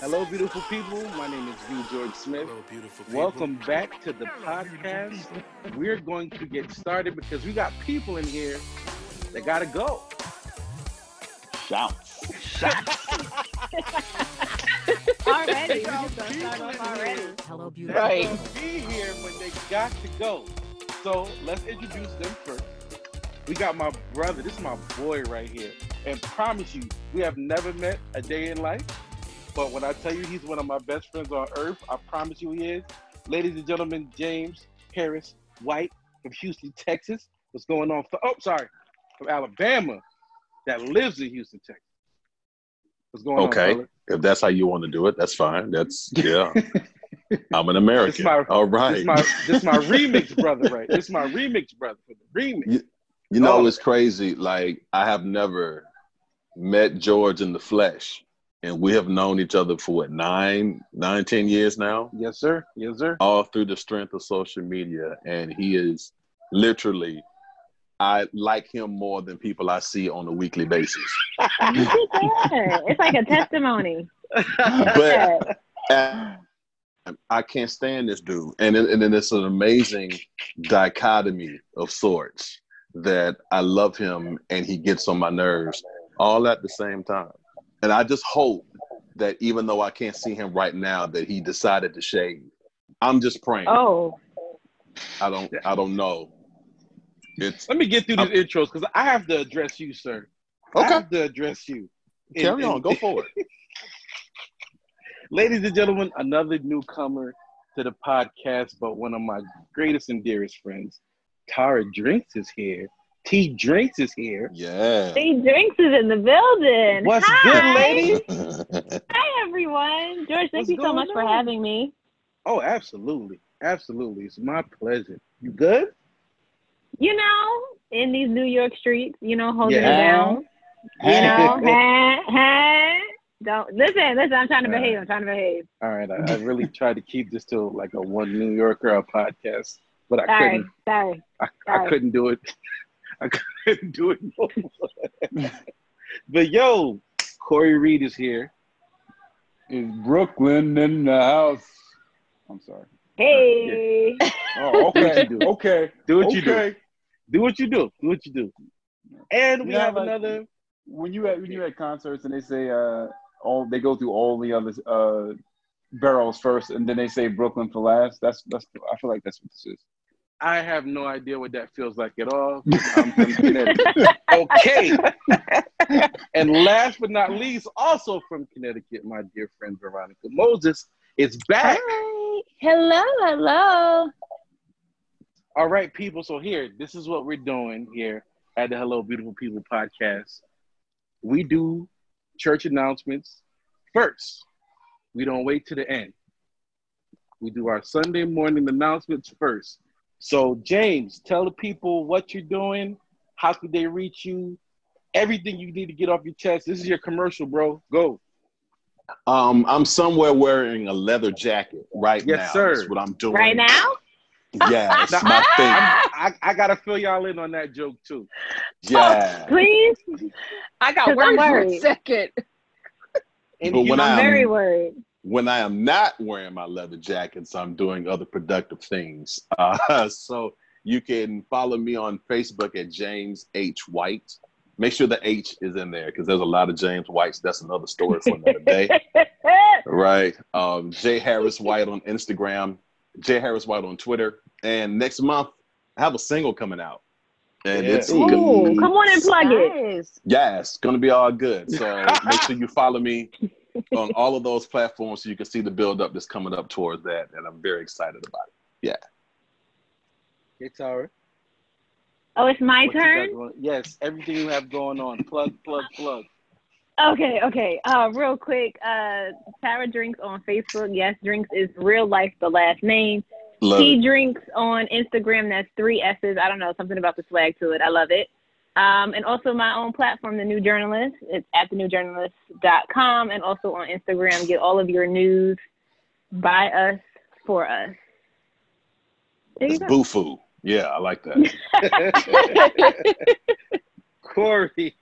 Hello, beautiful people. My name is V. George Smith. Hello, beautiful people. Welcome back to the podcast. We're going to get started because we got people in here that gotta go. Shout. already. We just gonna start off already. Hello, beautiful. They Right. gonna be here, but they got to go. So let's introduce them first. We got my brother. This is my boy right here. And promise you, we have never met a day in life. But when I tell you he's one of my best friends on earth, I promise you he is. Ladies and gentlemen, James Harris White from Houston, Texas. What's going on? Oh, sorry, from Alabama, that lives in Houston, Texas. What's going Okay. on? brother? If that's how you want to do it, that's fine. That's yeah. I'm an American. my- All This is my this my remix brother, right? This is my remix brother for the remix. You know, Oh. it's crazy. Like I have never met George in the flesh, and we have known each other for what nine, nine, ten years now, Yes, sir. Yes, sir. all through the strength of social media. And he is literally. I like him more than people I see on a weekly basis. You see that? It's like a testimony. But And I can't stand this dude. And, it, and then it's an amazing dichotomy of sorts that I love him and he gets on my nerves all at the same time. And I just hope that even though I can't see him right now, that he decided to shave. I'm just praying. Oh, I don't I don't know. It's Let me get through these intros because I have to address you, sir. I okay. have to address you. And- Carry on, and- go for it. Ladies and gentlemen, another newcomer to the podcast, but one of my greatest and dearest friends, Tara Drinks is here. T Drinks is here. Yeah. C Drinks is in the building. What's Hi. good, ladies? Hi, everyone. George, thank What's you so going much for having me. Oh, absolutely. Absolutely. It's my pleasure. You good? You know, in these New York streets, you know, holding Yeah. it down. You know, hey, hey. Don't listen, listen. I'm trying to Right. behave. I'm trying to behave. All right. I, I really tried to keep this to like a one New Yorker podcast, but I Sorry, couldn't. sorry. I, I Sorry. couldn't do it. I couldn't do it no more. but yo, Corey Reed is here. Is Brooklyn in the house? I'm sorry. Hey. Oh, okay. Do what you do. okay. Do what you do. okay. Do what you do. Do what you do. And we Yeah, have like- another. When you at when you at concerts and they say uh all they go through all the other uh barrels first and then they say Brooklyn for last. That's that's I feel like that's what this is. I have no idea what that feels like at all. I'm from Okay. and last but not least, also from Connecticut, my dear friend Veronica Moses is back. Hi. Hello, hello. All right, people. So here, this is what we're doing here at the Hello Beautiful People podcast. We do church announcements first. We don't wait to the end. We do our Sunday morning announcements first. So, James, tell the people what you're doing. How could they reach you? Everything you need to get off your chest. This is your commercial, bro. Go. Um, I'm somewhere wearing a leather jacket right Yes, now. sir. That's what I'm doing. Right now? Yes, Now, my thing. I, I gotta fill y'all in on that joke too. Yeah. Please. I got I'm worried for a second. And But when know, I- I'm very worried. When I am not wearing my leather jackets, I'm doing other productive things. Uh, so you can follow me on Facebook at James H. White. Make sure the H is in there because there's a lot of James Whites. That's another story for another day. Right. Um, J Harris White on Instagram, J Harris White on Twitter. And next month, I have a single coming out. And Yeah. it's Ooh, gonna- come on and plug it. Nice. yeah, it's gonna be all good. So make sure you follow me on all of those platforms so you can see the build up that's coming up towards that. And I'm very excited about it. Hey, Tara. Oh, it's my What turn? Yes, everything you have going on. Plug, plug, plug. Okay, okay. Uh, real quick, uh, Tara Drinks on Facebook. Yes, Drinks is real life, the last name. Love T it. Drinks on Instagram. That's three S's. I don't know, something about the swag to it. I love it. Um, and also my own platform, The New Journalist. It's at thenewjournalist.com. And also on Instagram, get all of your news by us, for us. There It's go. Boo Yeah, I like that. Corey.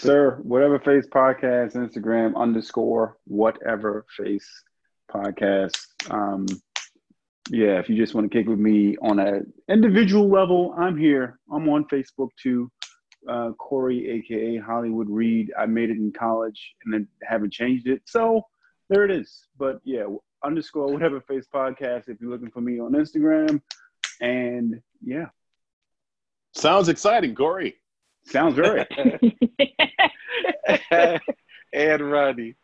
Sir, whatever face podcast, Instagram underscore whatever face podcast. Um, yeah, if you just want to kick with me on an individual level, I'm here. I'm on Facebook too. Uh, Corey, aka Hollywood Reed. I made it in college and then haven't changed it. So there it is. But yeah, underscore whatever face podcast if you're looking for me on Instagram. And yeah, Sounds exciting, Corey. sounds right. and Rodney.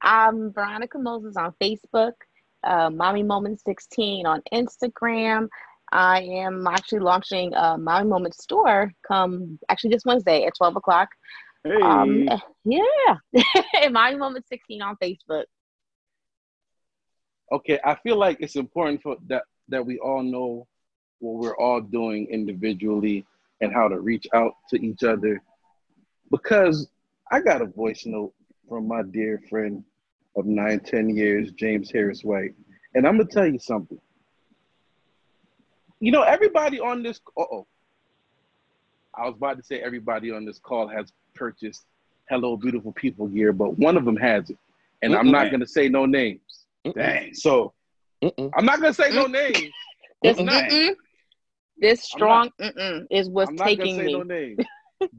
I'm Veronica Moses on Facebook, uh, Mommy Moment 16 on Instagram. I am actually launching a Mommy Moment store come actually this Wednesday at 12 o'clock. hey, Um, yeah, and Mommy Moment 16 on Facebook. Okay, I feel like it's important for that that we all know what we're all doing individually and how to reach out to each other. Because I got a voice note from my dear friend of nine, ten years, James Harris White. And I'm gonna tell you something. You know, everybody on this uh oh. I was about to say everybody on this call has purchased Hello Beautiful People gear, but one of them has it. And I'm not gonna say no names. dang. So Mm-mm. I'm not gonna say no names. This I'm not- mm-mm, this strong mm-mm is what's I'm not taking say me. no names.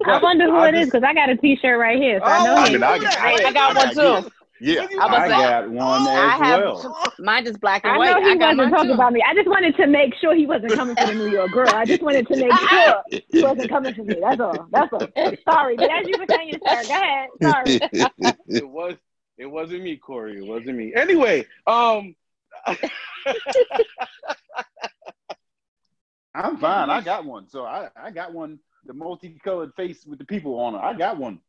I wonder who I it is just- because I got a T-shirt right here, so I know Oh, I mean, I, I- I got one too. Yeah. I was I like- got one I as have well. mine is black and I white. know he I got wasn't talking too. about me. I just wanted to make sure he wasn't coming for the New York girl. I just wanted to make sure he wasn't coming for me. That's all. That's all. Sorry, but as you were saying, sir, go ahead. Sorry. it was it wasn't me, Corey. It wasn't me. Anyway, um I'm fine. I got one. So I, I got one, the multicolored face with the people on it. I got one.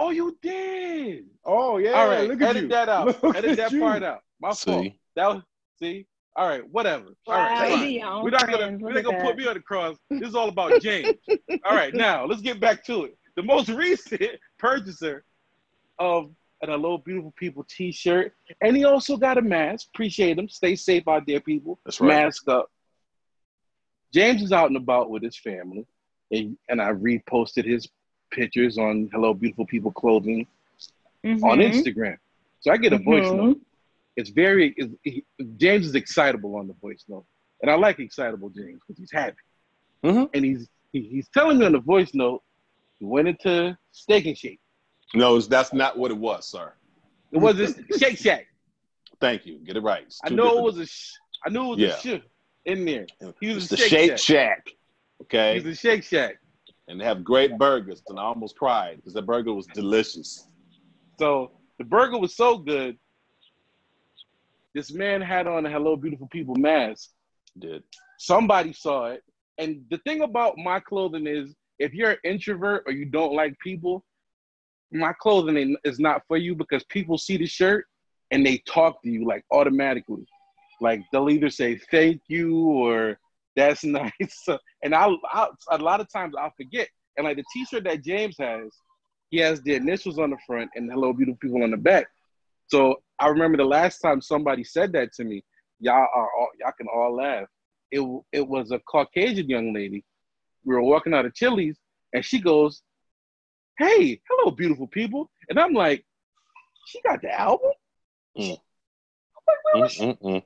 Oh you did. Oh yeah. All right, look at edit you. that out. Look edit that you. part out. My fault. See, That was see? All right, whatever. All right. Wow, right, you fine. your own We're not gonna we're not gonna put me on the cross. This is all about James. all right, now let's get back to it. The most recent purchaser of an Hello Beautiful People t-shirt. And he also got a mask. Appreciate him. Stay safe out there, people. That's right. Mask up. James is out and about with his family. And, and I reposted his pictures on Hello Beautiful People clothing on Mhm. Instagram. So I get a voice Mhm. note. It's very it's, he, James is excitable on the voice note, and I like excitable James because he's happy, Mhm. and he's he, he's telling me on the voice note he went into Steak and Shake. no, that's not what it was, sir. It was a Shake Shack. Thank you. Get it right. I two know it was a sh- I knew it was Yeah. a sh in there. He was It's a the Shake Shake Shack. Shack. Okay. He's a Shake Shack. And they have great burgers. And I almost cried because the burger was delicious. So the burger was so good. This man had on a Hello Beautiful People mask. Did somebody saw it. And the thing about my clothing is if you're an introvert or you don't like people, my clothing is not for you because people see the shirt and they talk to you like automatically. Like they'll either say thank you or that's nice. So- and I'll, I'll a lot of times I'll forget. And like the t-shirt that James has, he has the initials on the front and hello beautiful people on the back. So I remember the last time somebody said that to me, y'all are all, y'all can all laugh. It it was a Caucasian young lady. We were walking out of Chili's, and she goes, "Hey, hello, beautiful people," and I'm like, "She got the album." Mm. I'm like, where was she? Mm-mm-mm.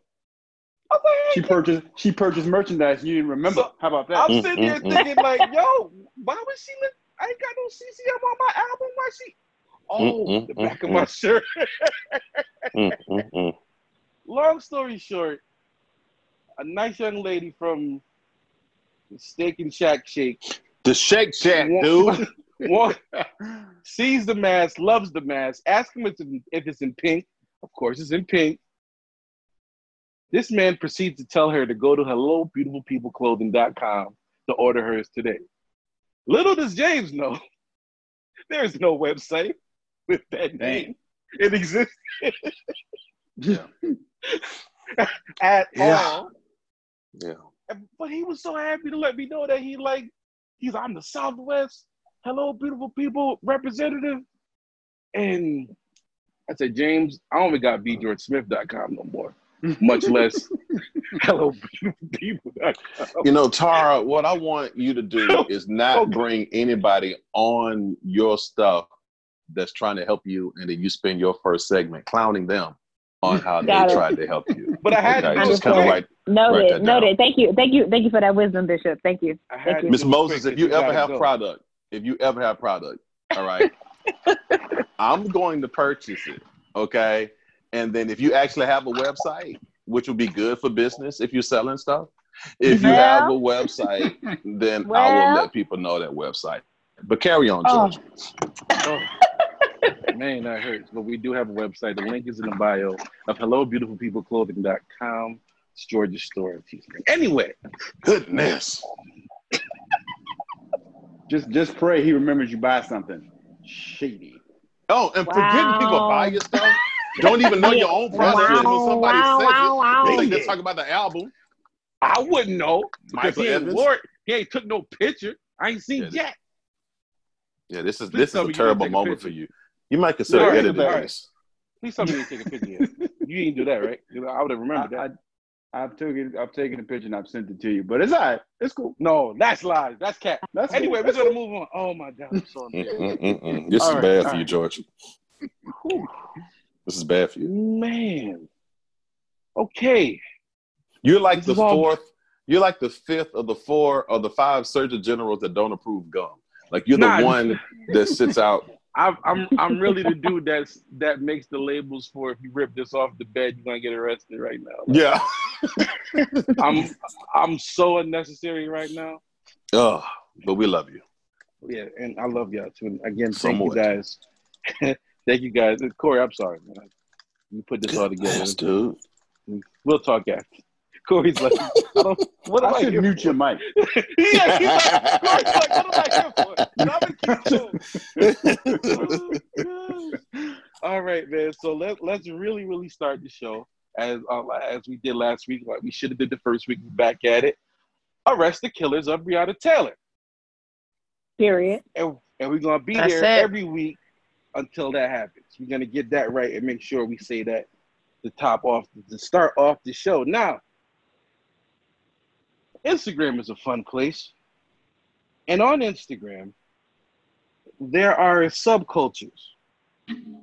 I was like, She hey. purchased she purchased merchandise you didn't remember. So, How about that? I'm Mm, sitting there mm, mm. thinking like, "Yo, why was she? Look, I ain't got no CCM on my album. Why she?" Mm, oh, mm, the back of mm, my shirt. Long story short, a nice young lady from Steak and Shack Shake The Shake Shack, dude. walk, sees the mask, loves the mask, Ask him if it's, if it's in pink. Of course, it's in pink. This man proceeds to tell her to go to hellobeautifulpeopleclothing.com to order hers today. Little does James know, there is no website with that name. It exists Yeah. at Yeah. all. Yeah. But he was so happy to let me know that he like he's I'm the Southwest. Hello, beautiful people representative. And I said, James, I only got vgeorgesmith.com no more. Much less hello people. You know, Tara, what I want you to do is not Okay. bring anybody on your stuff that's trying to help you, and then you spend your first segment clowning them on how they it. tried to help you. But I had to Okay, do just it kind of like Noted, that noted. Thank you, thank you, thank you for that wisdom, Bishop. Thank you. Thank you. Miss Moses, quick if you ever have go. product, if you ever have product, all right, I'm going to purchase it, okay? And then if you actually have a website, which would be good for business if you're selling stuff, if you have a website, then I will let people know that website. But carry on, Oh. George. Oh. Man, that hurts. But we do have a website. The link is in the bio of hellobeautifulpeopleclothing.com. It's George's store. Anyway, Goodness. Just just pray he remembers you buy something. Shady. Oh, and forgetting people buy your stuff. Don't even know your own product Wow, until somebody wow, says wow, wow. it. They think they're talking about the album. I wouldn't know because Michael he ain't Evans. He ain't took no picture. I ain't seen Yeah, Jack. Yeah, this is Please this tell is a me you didn't terrible take a moment for you. You might consider All right, editing all right. this. Please tell me you didn't take a picture yet. You didn't do that, right? I would have remembered I, that. I, I've taken I've taken a picture and I've sent it to you, but it's all right. It's cool. no, that's lies. That's cat. That's cool. Anyway, we're That's gonna cool. move on. Oh my god, I'm so. This All is right, bad all for you. George. This is bad for you. Man. Okay. You're like This the is all- fourth. You're like the fifth of the four of the five surgeon generals that don't approve gum. Like you're Nah. the one that sits out. I'm I'm I'm really the dude that's that makes the labels for if you rip this off the bed, you're gonna get arrested right now. Yeah. I'm I'm so unnecessary right now. Oh, but we love you. Yeah, and I love y'all too. And Again, thank you guys. thank you guys. Corey, I'm sorry, man. You put this all together. Yes, dude. We'll talk after. Corey's like, I don't. What am I I, should here mute for? your mic. yeah, he's like, Corey's like, what am I here for? And I'm gonna keep going. All right, man. So let let's really really start the show as uh, as we did last week. Like we should have did the first week. We're back at it. Arrest the killers of Breonna Taylor, Period. and and we're gonna be That's there it. every week until that happens. We're gonna get that right and make sure we say that to top off to start off the show. Now, Instagram is a fun place, and on Instagram there are subcultures.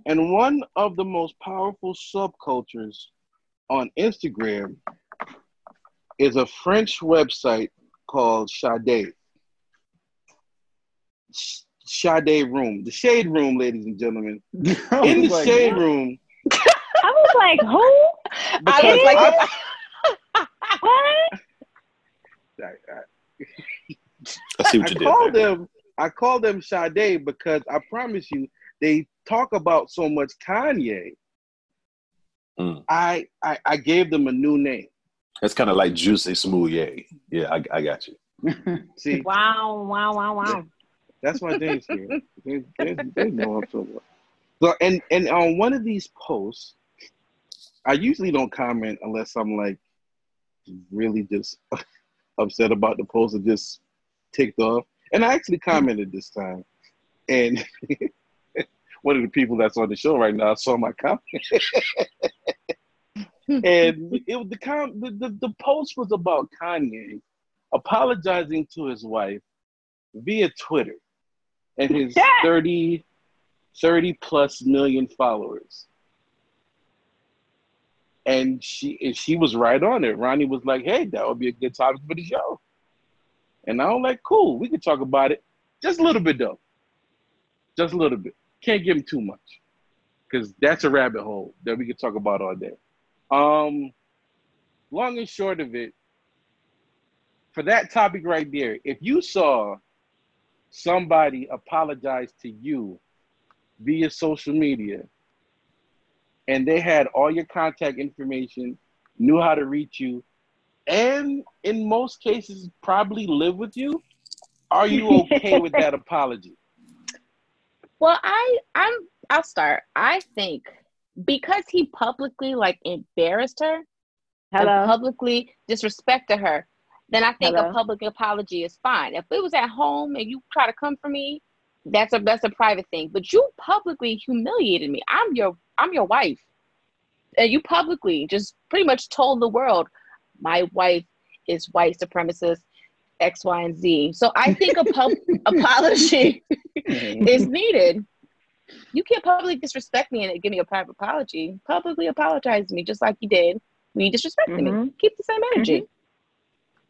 And one of the most powerful subcultures on Instagram is a French website called Sade. Sh- Sade Room, the Shade Room, ladies and gentlemen. In the like, Shade what? Room, I was like, who? because was like, I, What? I, I, I see what you did. call there. them I call them Sade because I promise you they talk about so much Kanye. Mm. I, I I gave them a new name. That's kind of like juicy smooth. Yay. Yeah, I, I got you. See, Wow, wow, wow, wow. That's my thing here. They, they, they know I'm so well. So and and on one of these posts, I usually don't comment unless I'm like really just upset about the post or just ticked off. And I actually commented this time. And one of the people that's on the show right now saw my comment. and it the, com- the, the the post was about Kanye apologizing to his wife via Twitter and his Yeah. 30, 30 plus million followers. And she and she was right on it. Ronnie was like, "Hey, that would be a good topic for the show." And I'm like, "Cool, we can talk about it, just a little bit though, just a little bit. Can't give him too much, because that's a rabbit hole that we could talk about all day." Um, long and short of it, for that topic right there, if you saw somebody apologize to you via social media and they had all your contact information, knew how to reach you, and in most cases probably live with you, are you okay with that apology? Well, I I'm I'll start. I think because he publicly like embarrassed her Hello. publicly disrespected her, then I think Hello? a public apology is fine. If it was at home and you try to come for me, that's a that's a private thing. But you publicly humiliated me. I'm your I'm your wife. and you publicly just pretty much told the world, my wife is white supremacist, X, Y, and Z. So I think a pub apology is needed. You can't publicly disrespect me and give me a private apology. Publicly apologize to me just like you did when you disrespected me. Mhm. Keep the same energy.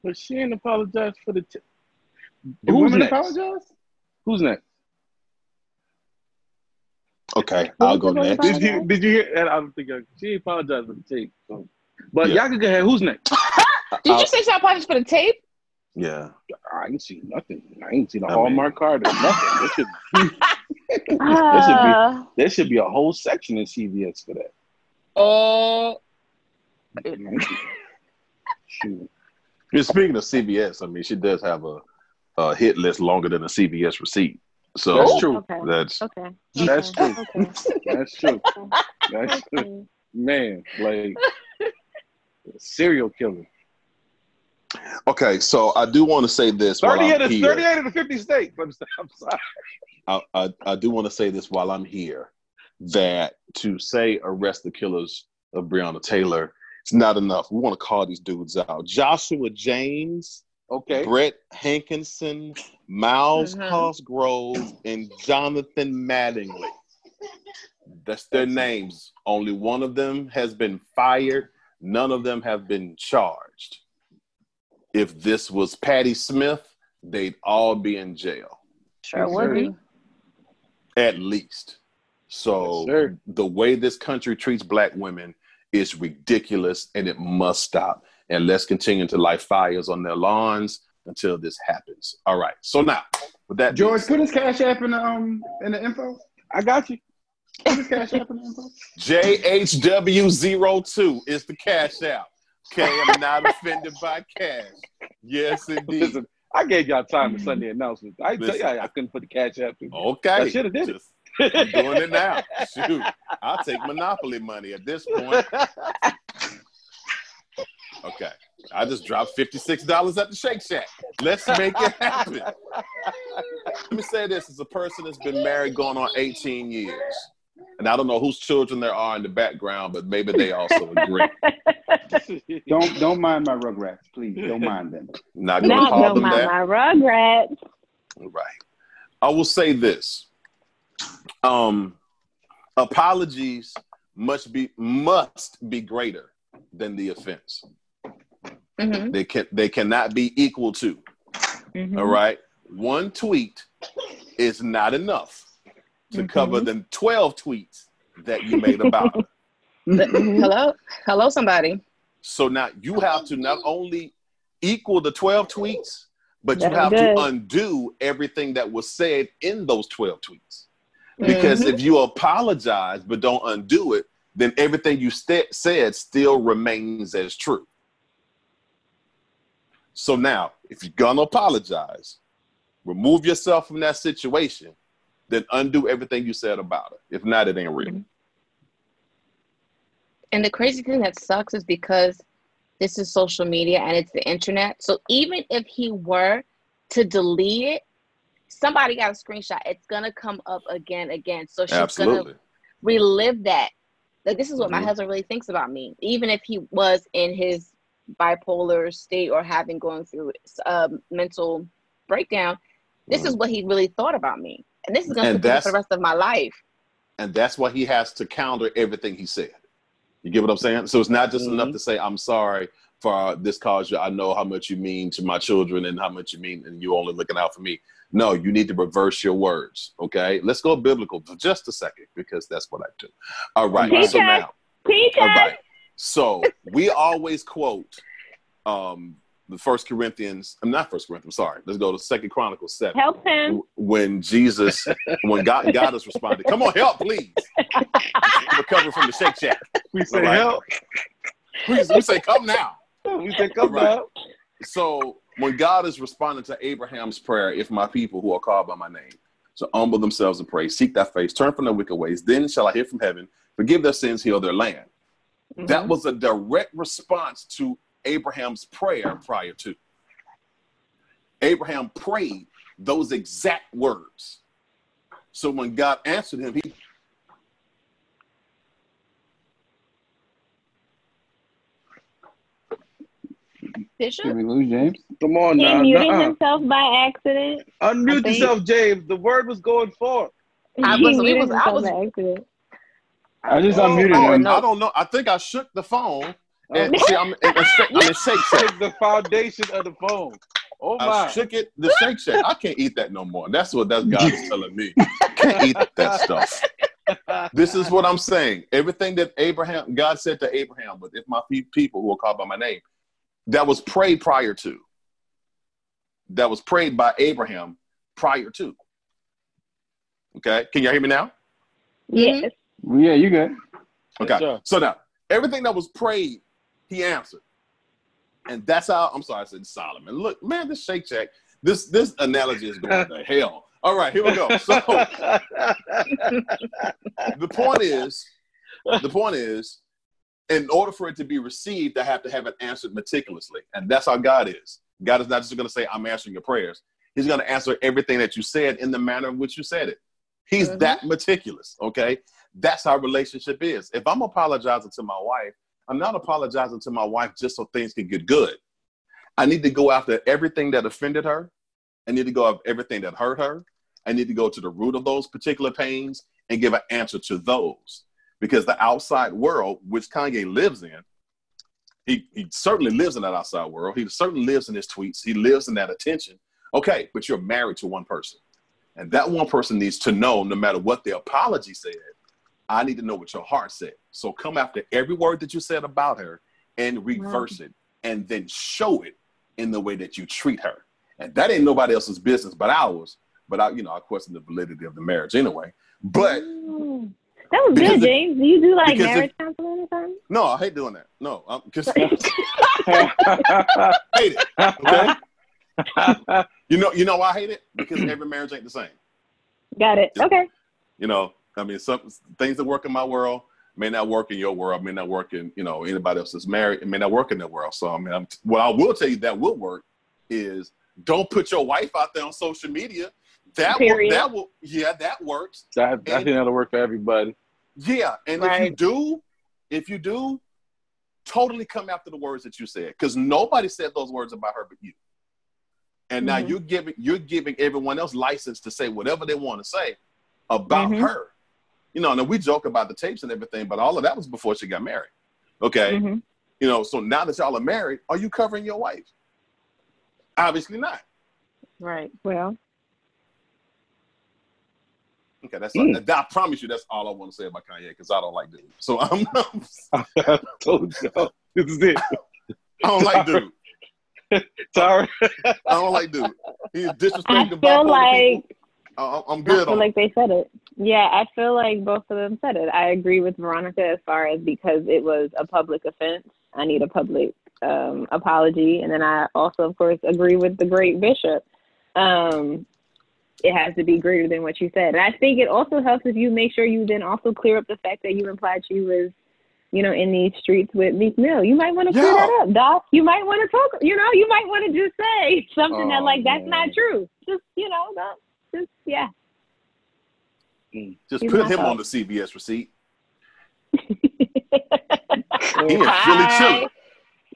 But she ain't apologized for the. T- Do Who's women next? apologize? Who's next? Okay, I'll go next. Did you did you hear? And I don't think I, she apologized for the tape. So. But Yeah. y'all can go ahead. Who's next? Did you say she apologized for the tape? Yeah. I ain't seen nothing. I ain't seen a I Hallmark card or nothing. There should, Ah, there should be a whole section in CVS for that. Oh, Shoot. Yeah, Speaking of CVS, I mean, she does have a, a hit list longer than a CVS receipt. So That's true. okay. That's Okay. That's okay. true. Okay. That's true. That's true. Man, like serial killer. okay. So I do want to say this while 38 I'm of, here. 38 of the 50 states. I'm, I'm sorry. I, I, I do want to say this while I'm here that to say arrest the killers of Breonna Taylor it's not enough. We want to call these dudes out. Joshua Jaynes, Okay. Brett Hankinson, Miles Mhm. Cosgrove, and Jonathan Mattingly. That's their names. Only one of them has been fired. None of them have been charged. If this was Patty Smith, they'd all be in jail, sure would be. at least. So Yes, the way this country treats black women is ridiculous and it must stop. And let's continue to light fires on their lawns until this happens. All right. So now, with that, George, put his cash app in the um in the info. I got you. Put his cash app in the info. JHW02 is the cash out. Okay, I'm not offended by cash. Yes, indeed. Listen, I gave y'all time for Sunday announcements. I tell you, I couldn't put the cash app in. Okay. I shoulda did it. Just- I'm doing it now. Shoot. I'll take Monopoly money at this point. Okay. I just dropped $56 at the Shake Shack. Let's make it happen. Let me say this as a person that's been married going on 18 years. And I don't know whose children there are in the background, but maybe they also agree. Don't don't mind my rugrats, please. Don't mind them. Not going to Not call no them my, that. my rugrats. Right. I will say this. Um, apologies must be must be greater than the offense. hmm They can they cannot be equal to. Mhm. All right. One tweet is not enough to cover the 12 tweets that you made about. Hello, hello, somebody. So now you have to not only equal the 12 tweets, but you have good. to undo everything that was said in those 12 tweets. Because mm-hmm. if you apologize but don't undo it, then everything you st- said still remains as true. So now, if you're gonna apologize, remove yourself from that situation, then undo everything you said about it. If not, it ain't real. Mm-hmm. And the crazy thing that sucks is because this is social media and it's the internet. So even if he were to delete it, somebody got a screenshot. It's gonna come up again, again. So she's Absolutely. gonna relive that. Like this is what Mhm. my husband really thinks about me. Even if he was in his bipolar state or having going through a mental breakdown, this is what he really thought about me, and this is gonna be for the rest of my life. And that's why he has to counter everything he said. You get what I'm saying? So it's not just enough Mhm. to say, I'm sorry for this cause you. I know how much you mean to my children and how much you mean, and you only looking out for me. No, you need to reverse your words. Okay. Let's go biblical for just a second because that's what I do. All right. Teach So now, Teach all us. right. So we always quote um the first Corinthians, I'm not first Corinthians, sorry. Let's go to Second Chronicles 7 Help him. when Jesus, when God, God has responded, come on, help, please. Recover from the Shake Shack. We say All right. help. Please, we say, come now. We say come Right. down. So when God is responding to Abraham's prayer, if my people who are called by my name, so humble themselves and pray, seek thy face, turn from their wicked ways, then shall I hear from heaven, forgive their sins, heal their land. Mm-hmm. That was a direct response to Abraham's prayer prior to. Abraham prayed those exact words. So when God answered him, he Bishop? Did we lose James? Come on He now. muted nuh-uh. himself by accident. Unmute yourself, James. The word was going forth. I he was- it muted was- I was- by accident. I just Oh, unmuted oh, him. no. I don't know. I think I shook the phone. Oh. And Oh. see, I'm in, in shake, I'm in shake shack. The foundation of the phone. Oh my! I shook it, the shake shack. I can't eat that no more. That's what that God is telling me. Can't eat that stuff. This is what I'm saying. Everything that Abraham, God said to Abraham, but if my people who are called by my name, that was prayed prior to. That was prayed by Abraham prior to. Okay, can y'all hear me now? Yes. Mm-hmm. Yeah, you good. Okay. sir. So now, everything that was prayed, he answered. And that's how I'm sorry, I said Solomon. Look, man, this Shake Shack, this this analogy is going to hell. All right, here we go. So the point is, the point is, in order for it to be received, I have to have it answered meticulously. And that's how God is. God is not just going to say, I'm answering your prayers. He's going to answer everything that you said in the manner in which you said it. He's Mhm. that meticulous, okay? That's how relationship is. If I'm apologizing to my wife, I'm not apologizing to my wife just so things can get good. I need to go after everything that offended her. I need to go after everything that hurt her. I need to go to the root of those particular pains and give an answer to those. Because the outside world, which Kanye lives in, he, he certainly lives in that outside world. He certainly lives in his tweets. He lives in that attention. Okay, but you're married to one person. And that one person needs to know, no matter what the apology said, I need to know what your heart said. So come after every word that you said about her and reverse it and then show it in the way that you treat her. And that ain't nobody else's business but ours. But I, you know, I question the validity of the marriage anyway. But Mm. That was good, James. Do you do like because if- marriage counseling or something? no, I hate doing that. No, I'm because hate it. Okay. You know, you know why I hate it? Because every marriage ain't the same. Got it. Okay. You know, I mean, some things that work in my world may not work in your world, may not work in you know anybody else that's married, it may not work in their world. So I mean, I'm, what I will tell you that will work is don't put your wife out there on social media. That will, Period. that will, yeah, that works. That, I think that'll work for everybody. Yeah, and if you do, if you do, totally come after the words that you said, because nobody said those words about her but you. And now Mhm. you're giving you're giving everyone else license to say whatever they want to say about Mhm. her. You know, and we joke about the tapes and everything, but all of that was before she got married. Okay, hmm you know, so now that y'all are married, are you covering your wife? Obviously not. Right. Well, Okay, that's Mm. I promise you that's all I want to say about Kanye because I don't like dude. So I'm I told you. This is it. I don't like dude. Sorry. I don't like dude. He's I feel like people. I- I'm I good feel on like they said it. Yeah, I feel like both of them said it. I agree with Veronica as far as because it was a public offense. I need a public um, apology, and then I also, of course, agree with the great bishop. Um, it has to be greater than what you said, and I think it also helps if you make sure you then also clear up the fact that you implied she was, you know, in these streets with Meek Mill. You might want to clear Yeah. that up, Doc. You might want to talk. You know, you might want to just say something that Oh, like that's man. not true. Just you know, Doc. Just yeah. Mm, just He's put him fault. on the CVS receipt. He is Philly chilling.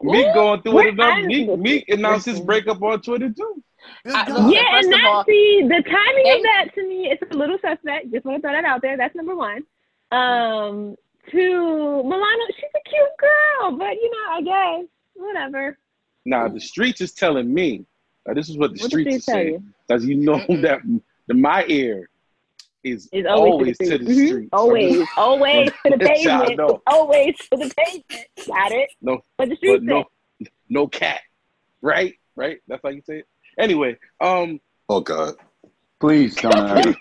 Meek going through We're it enough. honest Meek, Meek announced his breakup on Twitter too. This I- look, yeah, and of that all- see the timing They- of that to me, it's a little suspect. Just want to throw that out there. That's number one. Um, two, Milano, she's a cute girl, but you know, I guess whatever. Now the streets is telling me. uh, this is what the What streets did is they tell saying. you? Because you know that the, my ear is It's always, always, to the, to the street. Mhm. streets. Always, always to the Yes, I pavement. know. Always to the pavement. Got it? No, But the but streets no, no cat. Right, right. That's how you say it. Anyway, um, oh God. Please don't. I'm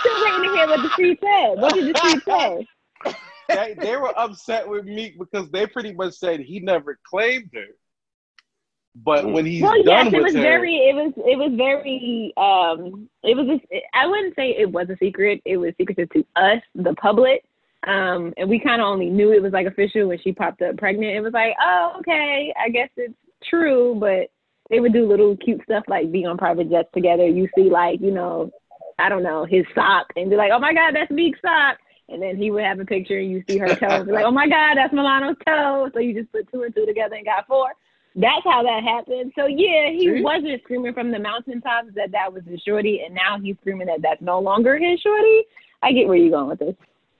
still waiting to hear what the street said. What did the street say? they, they were upset with Meek because they pretty much said he never claimed her. But when he's well, done yes, it with was her, very, it was, it was very, um, it was. A, I wouldn't say it was a secret. It was secretive to us, the public, um, and we kind of only knew it was like official when she popped up pregnant. It was like, oh, okay, I guess it's true. But they would do little cute stuff like be on private jets together. You see, like, you know, I don't know, his sock, and be like, oh my god, that's Meek's sock. and then he would have a picture and you see her toe, be like, oh my God, that's Milano's toe. So you just put two and two together and got four. That's how that happened. So yeah, he wasn't screaming from the mountaintops that that was his shorty, and now he's screaming that that's no longer his shorty. I get where you're going with this.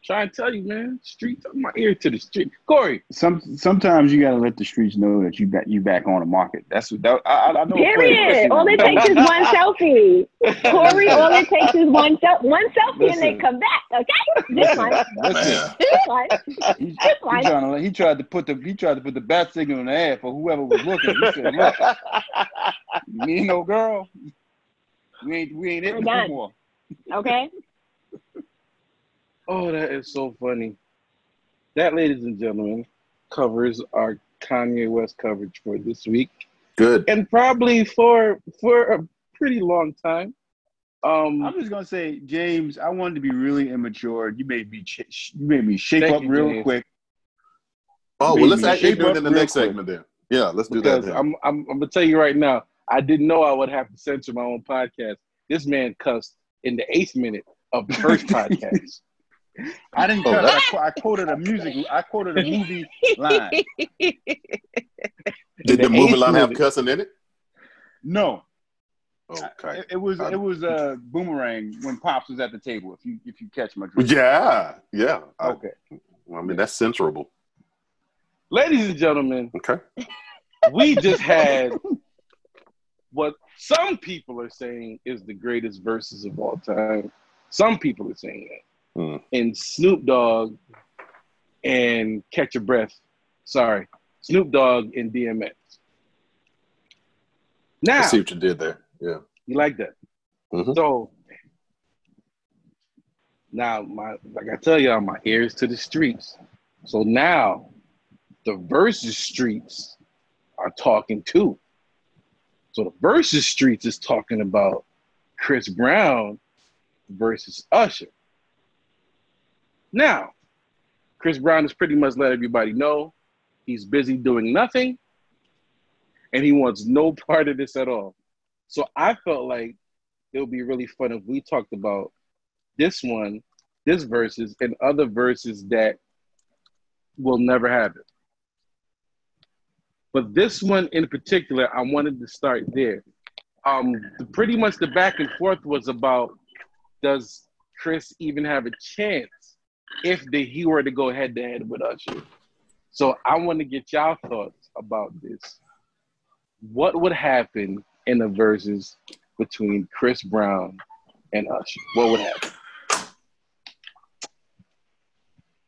Trying to tell you, man. Streets, my ear to the street. Corey, Some sometimes you gotta let the streets know that you back you back on the market. That's what that, I, I know. Period. All it takes is one selfie. Corey, all it takes is one sel- one selfie and they come back. Okay, this one, listen. this one, He, this he, one. trying to, he tried to put the he tried to put the bat signal in the air for whoever was looking. He said, "Look, me and no girl, we ain't we ain't We're it no done. more." Okay. Oh, that is so funny. That, ladies and gentlemen, covers our Kanye West coverage for this week, Good. and probably for for a pretty long time. Um, I'm just gonna say, James, I wanted to be really immature. You made me ch- you made me shake up you, real James. quick Oh, well, let's actually do it up in the next quick. segment then. Yeah, let's do that. because Then. I'm, I'm I'm gonna tell you right now, I didn't know I would have to censor my own podcast. This man cussed in the eighth minute of the first podcast. I didn't. Oh, cut, I, qu- I quoted a music. I quoted a movie line. Did the the movie eighth line have cussing in it? No, Okay. it, it was I- it was uh, boomerang when pops was at the table. If you if you catch my drift. Yeah, yeah. I, Okay. I mean, that's censorable. Ladies and gentlemen, Okay. we just had what some people are saying is the greatest Verzuz of all time. Some people are saying that. Hmm. And Snoop Dogg and Catch Your Breath. Sorry, Snoop Dogg and DMX. Now, I see what you did there. Yeah. you like that? Mhm. So now, my like I tell y'all, my ears to the streets. So now, the Verzuz streets are talking too. So the Verzuz streets is talking about Chris Brown versus Usher. Now, Chris Brown has pretty much let everybody know he's busy doing nothing, and he wants no part of this at all. So I felt like it would be really fun if we talked about this one, this Verzuz, and other Verzuz that will never happen. But this one in particular, I wanted to start there. Um, pretty much the back and forth was about does Chris even have a chance if the, he were to go head to head with Usher? So I want to get y'all thoughts about this. What would happen in the Verzuz between Chris Brown and Usher? What would happen?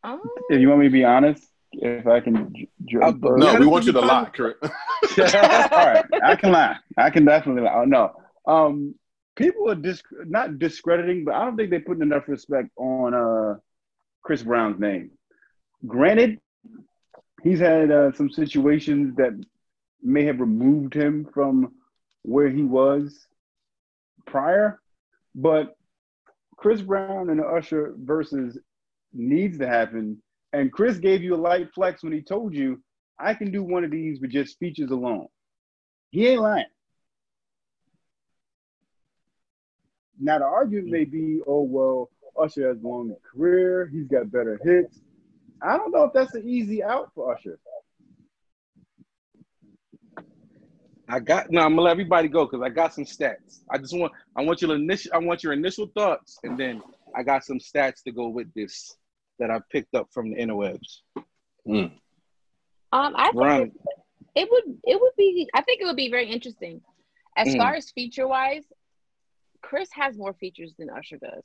Oh, If you want me to be honest, if I can. j- j- Uh, No, we want you to lie, fun. Chris. All right, I can lie. I can definitely lie. Oh, no, um, people are dis- not discrediting, but I don't think they're putting enough respect on uh, Chris Brown's name. Granted, he's had uh, some situations that may have removed him from where he was prior, but Chris Brown and Usher Verzuz needs to happen. And Chris gave you a light flex when he told you, I can do one of these with just speeches alone. He ain't lying. Now the argument may be, oh well, Usher has a long career, he's got better hits. I don't know if that's an easy out for Usher. I got no. I'm gonna let everybody go because I got some stats. I just want I want your initial I want your initial thoughts, and then I got some stats to go with this that I picked up from the interwebs. um, I think Run. it would it would be I think it would be very interesting. As Mm. far as feature wise, Chris has more features than Usher does,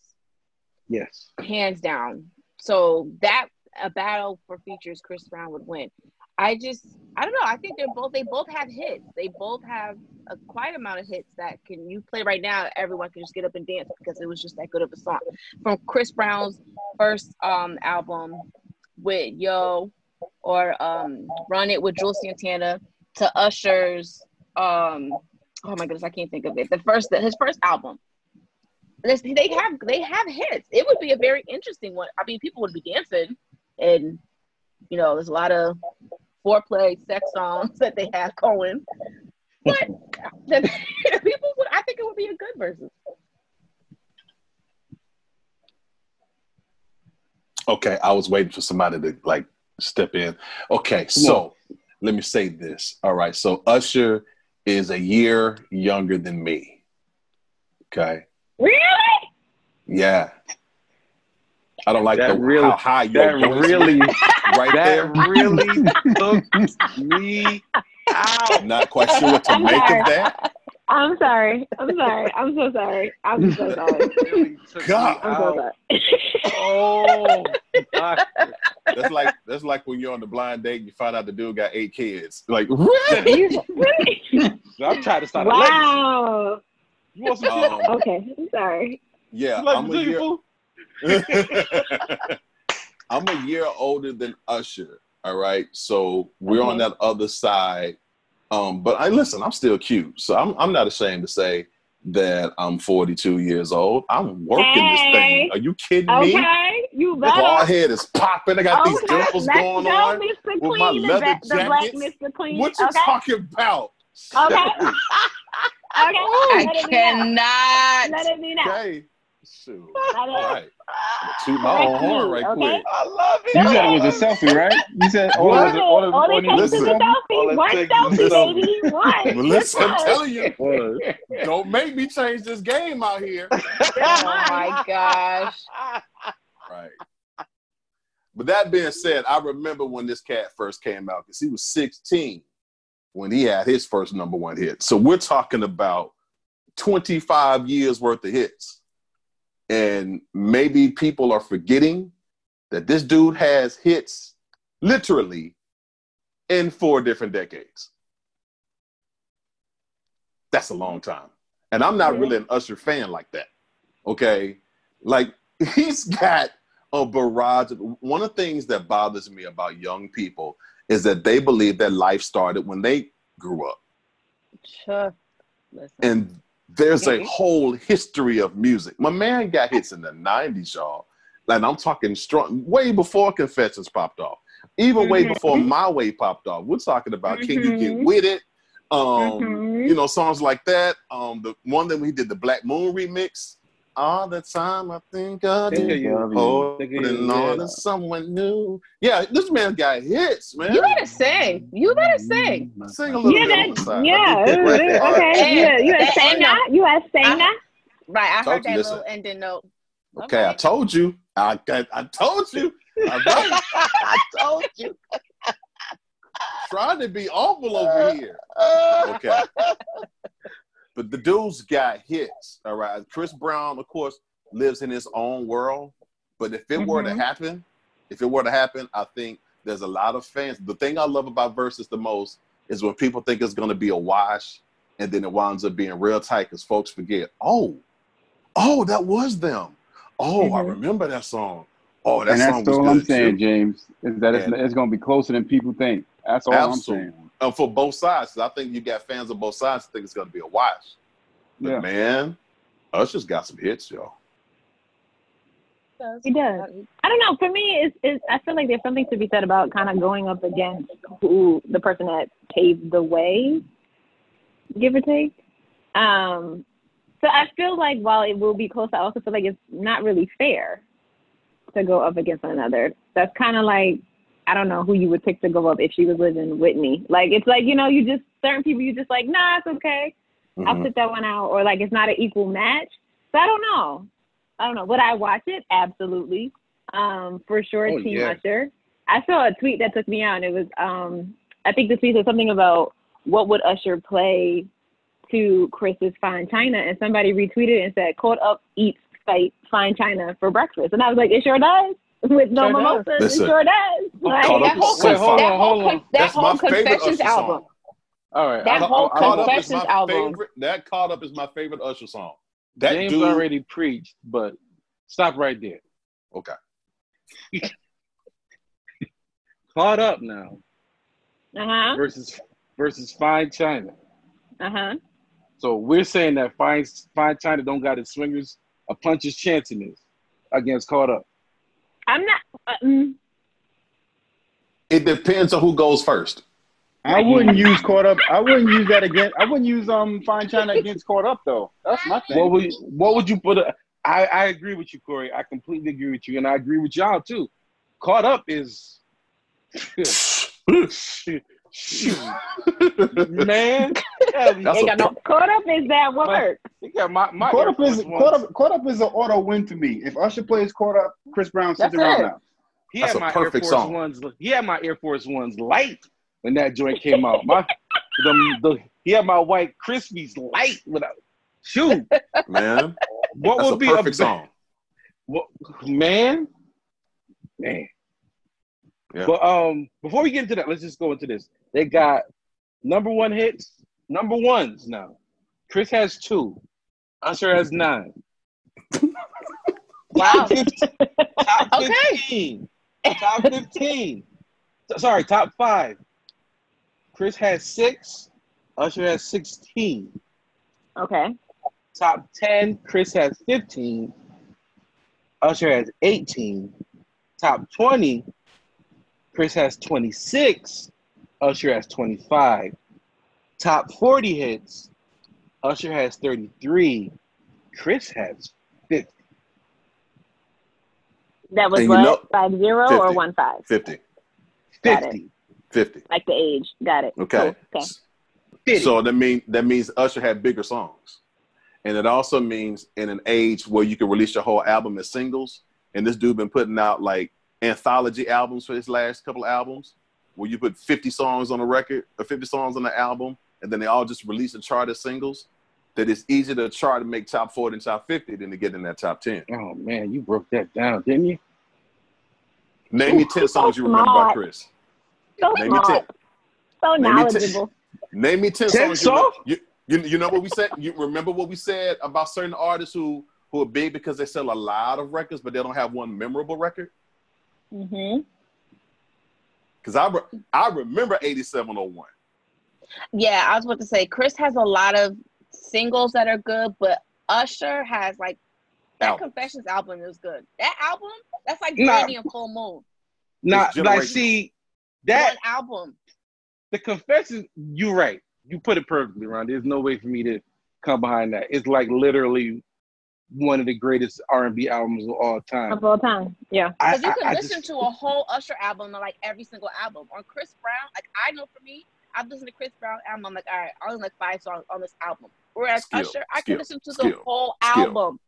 Yes. hands down. So that a battle for features, Chris Brown would win. I just I don't know. I think they're both they both have hits. They both have a quite amount of hits that can you play right now. Everyone can just get up and dance because it was just that good of a song. From Chris Brown's first um album with Yo or um Run It with Juelz Santana to Usher's um oh my goodness I can't think of it the first his first album This- they have they have hits it would be a very interesting one I mean people would be dancing and you know there's a lot of foreplay sex songs that they have going but the, people would I think it would be a good Verzuz Okay, I was waiting for somebody to like step in. Okay, so let me say this. All right, so Usher is a year younger than me. Okay, Really? yeah. I don't like That the really- how high your That really, right there. that really took me out. Not quite sure what to I'm make sorry. of that. I'm sorry. I'm sorry. I'm so sorry. I'm so sorry. Really God. I'm so sorry. Oh, my. That's like that's like when you're on the blind date and you find out the dude got eight kids. Like, You- really? I'm trying to start a legacy. wow. You want some shit? um, Okay. I'm sorry. yeah, like I'm a year. I'm a year older than Usher. All right, so we're on that other side. Um, but I listen. I'm still cute, so I'm I'm not ashamed to say that I'm 42 years old. I'm working this thing. Are you kidding me? Okay. You The bald head is popping. I got these Okay, dimples let's going go, on. Mr. with Clean, my the, leather ba- the black. Mr. Clean. What you okay. talking about? Okay. Okay. I Let it be known. cannot. Let it be known. Okay. Shoot. Let All it- right. Toot my own horn right okay? quick. I love it. You said it was a selfie, right? You said all All of it. All of all all it takes is Listen. a selfie. it One takes is a selfie, selfie. baby. One. Well, listen, I'm telling you, don't make me change this game out here. Oh my gosh. Right. But that being said, I remember when this cat first came out because he was 16 when he had his first number one hit. So we're talking about 25 years worth of hits. And maybe people are forgetting that this dude has hits literally in four different decades. That's a long time. And I'm not really an Usher fan like that. Okay. Like he's got a barrage. Of, one of the things that bothers me about young people is that they believe that life started when they grew up. Sure. Listen. And there's a whole history of music. My man got hits in the 90s, y'all. And I'm talking strong, way before Confessions popped off. Even way Mhm. before My Way popped off. We're talking about Can You Get Mhm. With It? Um, Mhm. you know, songs like that. Um, the one that we did the Black Moon remix. All the time I think of Think you. of you. Holding Think of you, on yeah. to someone new. Yeah, this man got hits, man. You better sing. You better sing. Mm-hmm. Sing a little Yeah, bit on that, yeah, I think- it was- it- okay. And- Yeah, you had and- sang that. You had sang that. Right. I Told heard you, that listen. little ending note. Okay, I told you. I, I, I told you. All right. I told you. Trying to be awful over here. Okay. But the dude's got hits. All right. Chris Brown, of course, lives in his own world. But if it were to Mhm. happen, if it were to happen, I think there's a lot of fans. The thing I love about Verzuz the most is when people think it's going to be a wash and then it winds up being real tight because folks forget, oh, oh, that was them. Oh, I Mhm. remember that song. Oh, that and song that's was all good I'm saying, too. James, is that it's, And- it's going to be closer than people think. That's all I'm saying. Uh, for both sides. 'cause I think you got fans of both sides who think it's going to be a wash. But Yeah. man, Usher's got some hits, y'all. He does. I don't know. For me, it's, it's I feel like there's something to be said about kind of going up against who the person that paved the way, give or take. Um, so I feel like while it will be close, I also feel like it's not really fair to go up against one another. That's kind of like I don't know who you would pick to go up if she was living Whitney. Like it's like you know you just certain people you just like nah it's okay I'll Mhm. sit that one out, or like it's not an equal match. So I don't know. I don't know. Would I watch it? Absolutely. Um, for sure, Oh, Team yeah. Usher. I saw a tweet that took me out, and it was um, I think the tweet said something about what would Usher play to Chris's Fine China, and somebody retweeted and said, "Caught up eats fight Fine China for breakfast," and I was like, "It sure does." With no Sure does. mimosas, Listen, it sure does. Like, Caught Up that is whole, so Wait, hold that on, whole, hold on. con- that whole Confessions album. song. All right. That I- whole I- I- Caught Up is Confessions album. favorite. That Caught Up is my favorite Usher song. That James dude. already preached, but stop right there. Okay. Caught up now uh huh, versus versus Fine China. uh huh. So we're saying that Fine Fine China don't got his swingers a puncher's chance in this against Caught Up. I'm not. Uh, mm, It depends on who goes first. I wouldn't use caught up. I wouldn't use that against. I wouldn't use um fine china against caught up though. That's my thing. What would what would you put? A, I I agree with you, Corey. I completely agree with you, and I agree with y'all too. Caught up is shoot, man. Yeah, That's Ain't got no. Caught up is that word. you got my my Caught up is caught up. Caught up is an auto win to me. If Usher plays caught up, Chris Brown sits around now. He That's had a my Air perfect Force song. Ones. He had my Air Force Ones light when that joint came out. My the, the he had my white Krispies light without. Shoot, man. what That's a would be perfect a song. What, man, man. Yeah. But um, before we get into that, let's just go into this. They got number one hits, number ones now. Chris has two. Usher has nine. Wow. Top 15. Top Okay. 15. Top 15. Sorry, top five. Chris has six. Usher has 16. Okay. Top 10, Chris has 15. Usher has 18. Top 20, Chris has 26. Usher has 25. Top 40 hits, Usher has 33. Chris has 50. That was And you what? know- five zero or one five? 50. 50. 50. Like the age. Got it. Okay. Cool. Okay. 50. So that mean that means Usher had bigger songs. And it also means in an age where you can release your whole album as singles. And this dude been putting out like anthology albums for his last couple of albums, where you put 50 songs on a record or 50 songs on the album, and then they all just release and chart as singles. That it's easier to chart and make top 40 and top 50 than to get in that top 10. oh, man, you broke that down, didn't you? Name me 10 songs you remember by. Chris. So Name me 10. So Name me 10. knowledgeable. Name me 10, 10 songs. Songs? you, you, you know what we said? You remember what we said about certain artists who, who are big because they sell a lot of records, but they don't have one memorable record? Mm-hmm. Because I, re- I remember 8701. Yeah, I was about to say Chris has a lot of singles that are good, but Usher has like that Albums. Confessions album is good. That album, that's like Nah. Brandy and Full Moon. Not It's like generational. see that One album. the confession. You're right. You put it perfectly, Ron. There's no way for me to come behind that. It's like literally one of the greatest R&B albums of all time. Of all time. Yeah. I, Because you can I listen just- to a whole Usher album on like every single album. On Chris Brown, like I know for me, I've listened to Chris Brown album. I'm like, all right, I only like five songs on this album. Whereas Skill, Usher, I skill, can listen to the skill, whole skill. album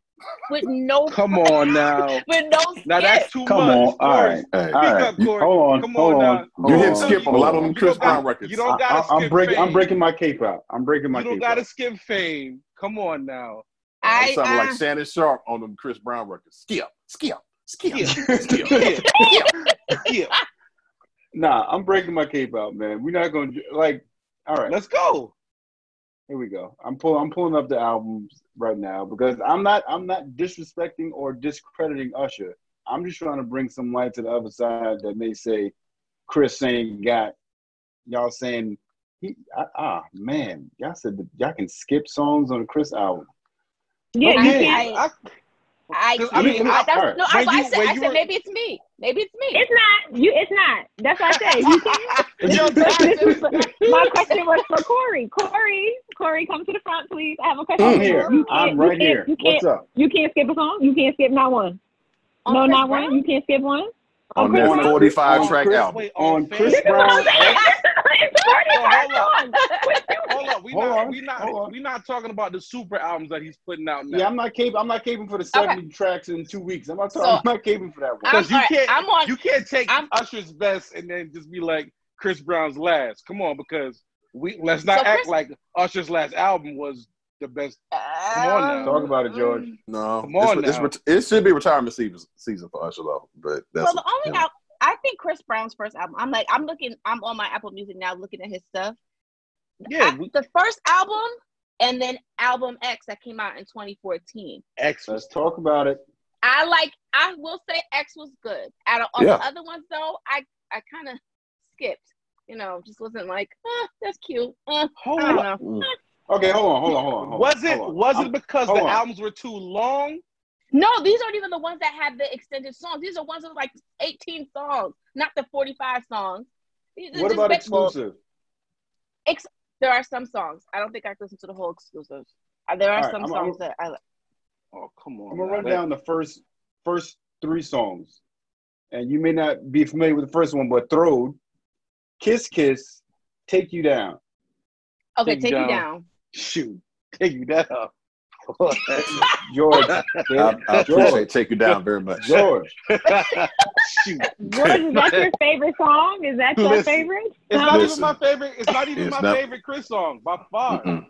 with no Come on now. with no Skip. Now that's too Come much. on, all Corey. right, Hey, all right. up, Corey. Hold on, Come hold on on. hold you on, hit skip on a lot of them Chris Brown records. you don't I, gotta I, am skip breaking. I'm breaking my cape out. I'm breaking my You don't cape gotta out. skip fame. Come on now. I, I'm sounding like Shannon Sharpe on them Chris Brown records. Skip, skip, skip, Yeah. skip. Yeah. Yeah. Nah, I'm breaking my cape out, man. We're not gonna like. All right, Let's go. here we go. I'm pulling. I'm pulling up the albums right now because I'm not. I'm not disrespecting or discrediting Usher. I'm just trying to bring some light to the other side that may say Chris ain't got y'all saying he ah, ah man y'all said that y'all can skip songs on a Chris album. Yeah, you can't. I, I, Cause, I, I mean, I, that's, no, I, When I said, I said were- maybe it's me. Maybe it's me. It's not. You. It's not. That's what I say. You can't. Yo, This is- my question was for Corey. Corey, Corey, come to the front, please. I have a question. I'm for you. here. You I'm can't- right you can't- here. You can't, What's up? you can't skip a song. You can't skip not one. On no, Chris not Brown? one. You can't skip one. on Chris that 45 On track Chris- album. wait, on on Chris Chris Brown. It's forty-five hold on. songs. What you- Hold up, we Hold not on, we not hold we not talking about the super albums that he's putting out now. Yeah, I'm not caping. I'm not caping for the 70 tracks in two weeks. I'm not talking. So- I'm not caping for that one. Because you can't- I'm on. you can't take I'm- Usher's best and then just be like Chris Brown's last. Come on, because we let's not So act Chris- like Usher's last album was the best. Come on now. Talk about it, George. No, Come on it's, it's now. ret- it should be retirement season, season for Usher though. But that's Well, the only you know. al- I think Chris Brown's first album. I'm like, I'm looking. I'm on my Apple Music now, looking at his stuff. Yeah, I- we, the first album, and then album X that came out in 2014. X Let's talk about it. I like. I will say X was good. Out of all Yeah. the other ones, though, I I kind of skipped. You know, just wasn't like, eh, that's cute. Eh, hold I don't up. know. Mm. Okay, hold on, hold on, hold on. hold Was on, it hold on. was I'm- it because hold the albums were too long? No, these aren't even the ones that have the extended songs. These are ones that are like 18 songs, not the 45 songs. These What about bit- well, exclusive? there are some songs. I don't think I can listen to the whole exclusives. Uh, There are All right, some I'm- songs I'm- that I like. Oh come on! I'm gonna now. run down the first first three songs, and you may not be familiar with the first one, but Throwed, Kiss Kiss, Take You Down. Okay, Take take you you down. down. Shoot, take you down. George, I, I appreciate take you down very much. George, Shoot. George, is that your favorite song? Is that your Listen. favorite? It's not Listen. even my favorite. It's not even It's my not- favorite Chris song by far. Mm-mm.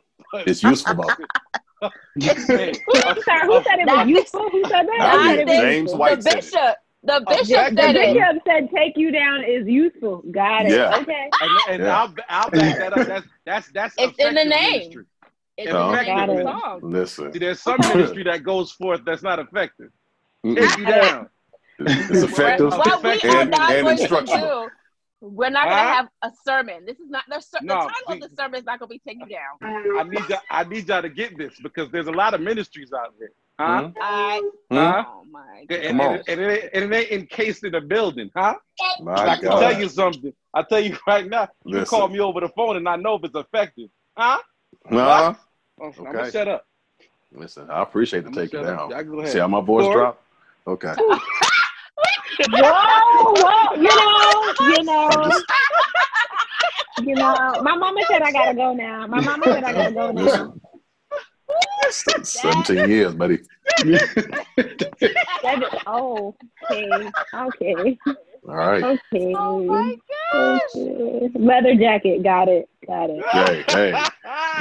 It's useful though. Hey, Who, sorry, who said it was That- useful? Who said that? Nah, Who said yeah, it was James? White the said it. bishop. The Oh, bishop Jack- The said it. bishop said take you down is useful. Got it. Yeah. Okay. and, and Yeah. I'll, I'll back that up. That's that's that's It's in the name. ministry. It's Oh. the the song. Listen, See, there's some ministry that goes forth that's not effective. Take you down. it's effective What we are and- not and going to instructional. do, we're not going to Huh? have a sermon. This is not the, ser- No, the title we- of the sermon is not going to be taken Down." I need y'all, I need y'all to get this because there's a lot of ministries out there. Huh? Mhm. I, Huh? oh my And, Come and, and, and it, and it ain't encased in a building, huh? My I can God. tell you something. I tell you right now, you call me over the phone and I know if it's effective. Huh? Nah, Oh, I'm Okay. gonna shut up. listen, I appreciate the I'm take you shut down. Go. See how my voice Lord. dropped? Okay. Whoa, whoa, you know, you know, just- you know. My mama said I gotta go now. My mama said I gotta go now. Listen. Se- 17 years, buddy. Seven, oh, okay, okay, All right. okay, Oh my gosh! okay. Leather jacket, got it, got it, Hey, hey,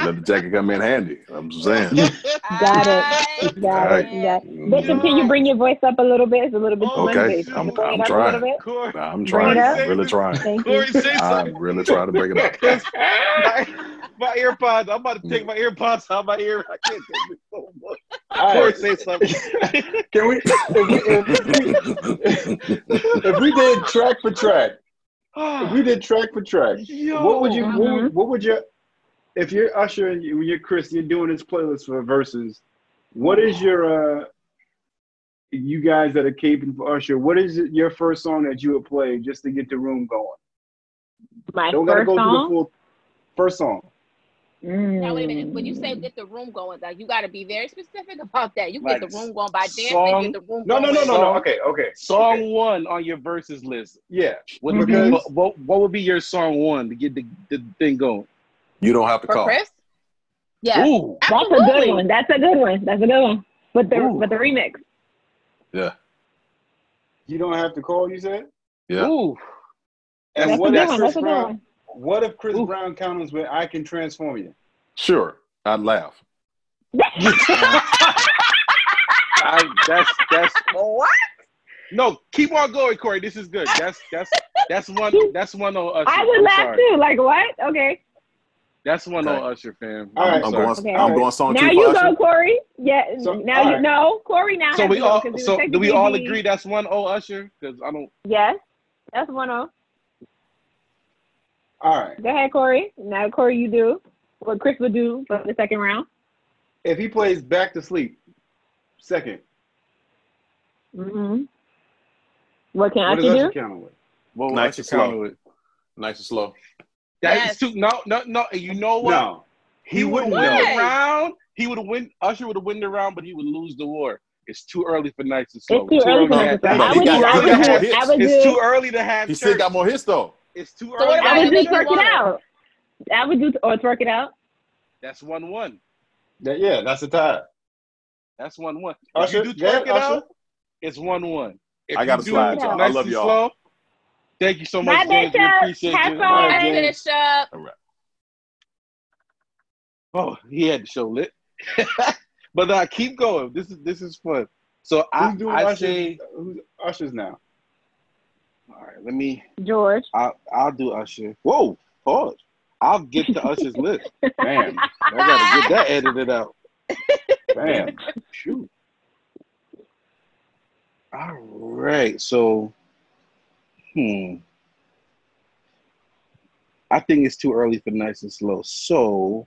let the jacket come in handy. I'm just saying. got it, got Alright. it, got it. Bishop, can you bring your voice up a little bit? It's a little bit too Okay, low. Can I'm- I'm it up a trying. little? Corey, I'm trying. I'm really trying. Thank you. Corey, say something. I'm really trying to bring it up. my, my AirPods. I'm about to take my AirPods out of my ear. I can't take this so much. All Corey, say something. Can we if, we, if, we, if we did track for track, if we did track for track, Yo. what would you what, would, what would your if you're Usher and you, you're Chris, you're doing this playlist for Verzuz. What is your uh you guys that are caping for Usher? What is your first song that you would play just to get the room going? My Don't gotta first go through the song. full first song. Now wait a minute. When you say Mm. get the room going, like you got to be very specific about that. You Like get the room going by dancing. song- Get the room No, no, going no, with- no, no. Okay, okay. Song Okay. one on your Verzuz list. Yeah. What, would be, what, what, what would be your song one to get the, the thing going? You don't have to For call. Chris? Yeah, Ooh. That's a good one. That's a good one. That's a good one. But the Ooh. but the remix. Yeah. You don't have to call, you said? Yeah. Ooh. And That's a good if one. Chris That's a good one. What if Chris Ooh. Brown counters with I can transform you? Sure. I'd laugh. I, that's that's What? no. Keep on going, Corey. This is good. That's that's that's one. That's one on Usher. I would I'm laugh sorry. too. Like what? Okay. That's one Okay. on Usher, fam. All I'm right. I'm sorry. going. Okay. I'm going song now two you for go, Usher. Corey. Yeah. So, now all you know Corey now. So we to go, all. 'cause it would So do we technically all agree that's one O Usher? Because I don't. Yes. That's one of. All right. Go ahead, Corey. Now Corey, you do what Chris would do for the second round. If he plays back to sleep, second, Mm-hmm. What can what I does Usher do? counter with? What Nice and slow. with? Nice and slow. That Yes. is too. No, no, no. You know what? No. He would wouldn't win the round. He would win. Usher would have win the round, but he would lose the war. It's too early for nights and slow. It's too early for to nice have- and slow. I would got- do. I would do. I would It's do. too early to have. He still got more hits though. It's too So early. what to about I have would do Make It twerk it out. I would do or twerk it out. That's one one. That- yeah, that's a tie. That's one one. If Usher, you do go ahead, twerk it Usher. out, it's one one. If I gotta slide, y'all. I love y'all. Slow, thank you so much, Bye, James. We appreciate Have you. fun. All right, Hey, James. Bishop. All right. Oh, he had the show lit. but uh, keep going. This is this is fun. So I, Who's doing I Usher's, say, who's Usher's now? All right. Let me. George. I'll, I'll do Usher. Whoa, pause. I'll get to Usher's list. Bam. I gotta get that edited out. Bam. Shoot. All right. So, hmm. I think it's too early for nice and slow. So,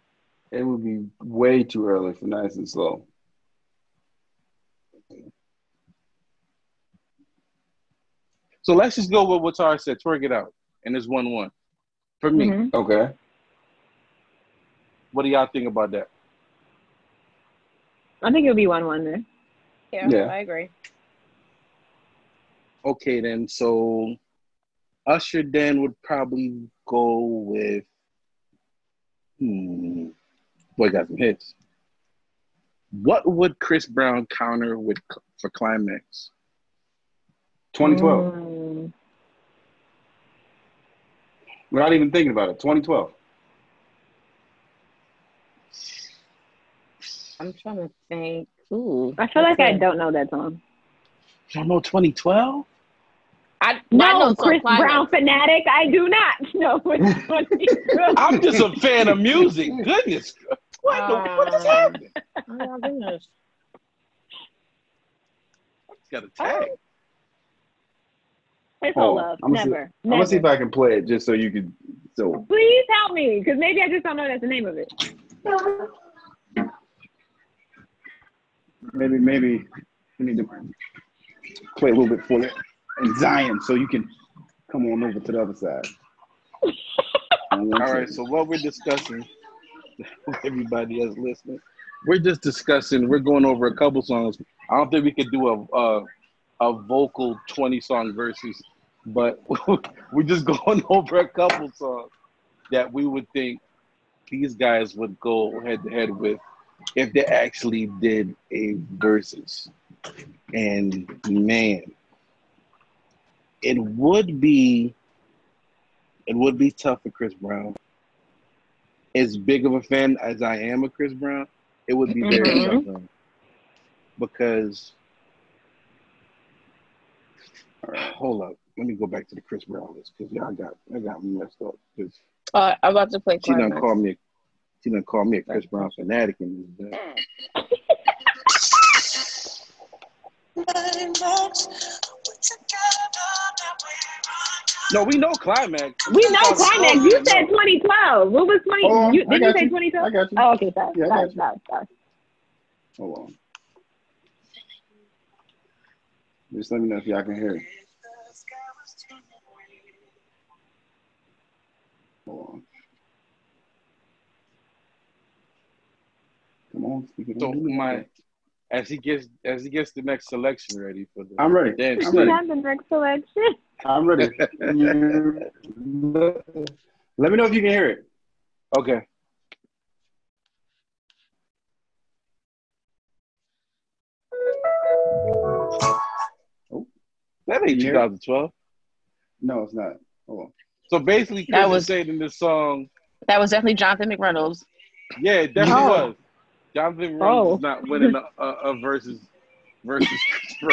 It would be way too early for nice and slow. So let's just go with what Tara said. Twerk it out, and it's one one. For me, Mhm. Okay. what do y'all think about that? I think it'll be one one then. Yeah, Yeah. I agree. Okay, then. So Usher then would probably go with. Hmm. Boy, got some hits. What would Chris Brown counter with for climax? 2012. Mm. Without even thinking about it. 2012. I'm trying to think. Ooh. I feel like I don't know that song. Y'all know 2012? I, I No, know Chris Climax. Brown fanatic. I do not know which one. he was. I'm just a fan of music. Goodness. What, the, what is Um, happening? Oh my goodness. Got a tag. It's Hold all love. I'm gonna see- Never. I'm gonna see if I can play it just so you could. So Please help me, because maybe I just don't know that's the name of it. maybe maybe we need to play a little bit for it in Zion so you can come on over to the other side. All right, so what we're discussing, everybody that's listening, we're just discussing. We're going over a couple songs. I don't think we could do a a, a vocal twenty song Verzuz, but we're just going over a couple songs that we would think these guys would go head to head with if they actually did a Verzuz. And man, it would be it would be tough for Chris Brown. As big of a fan as I am of Chris Brown, it would be very Mhm. tough for him. Because hold up. Let me go back to the Chris Brown list because y'all got I got me messed up. 'Cause Uh, I'm about to play she done Climax. called me a she done called me a Chris Brown fanatic in this day. No, we know climax. We know climax. You said 2012. What was 20? Hold on, you, did you say 2012? I got you. Oh, okay. Sorry. Yeah, I sorry, sorry, sorry. Hold on. Just let me know if y'all can hear it. Hold on. Come on, speak it So my as he gets as he gets the next selection ready for the I'm ready. dance. I'm ready. have the next selection. I'm ready. Let me know if you can hear it. Okay. Oh. That ain't 2012. No, it's not. Hold on. So basically, Chris That was was- saying in this song, That was definitely Jonathan McReynolds. yeah, it definitely Oh. was. Jonathan Oh. Is not winning a, a, a versus versus.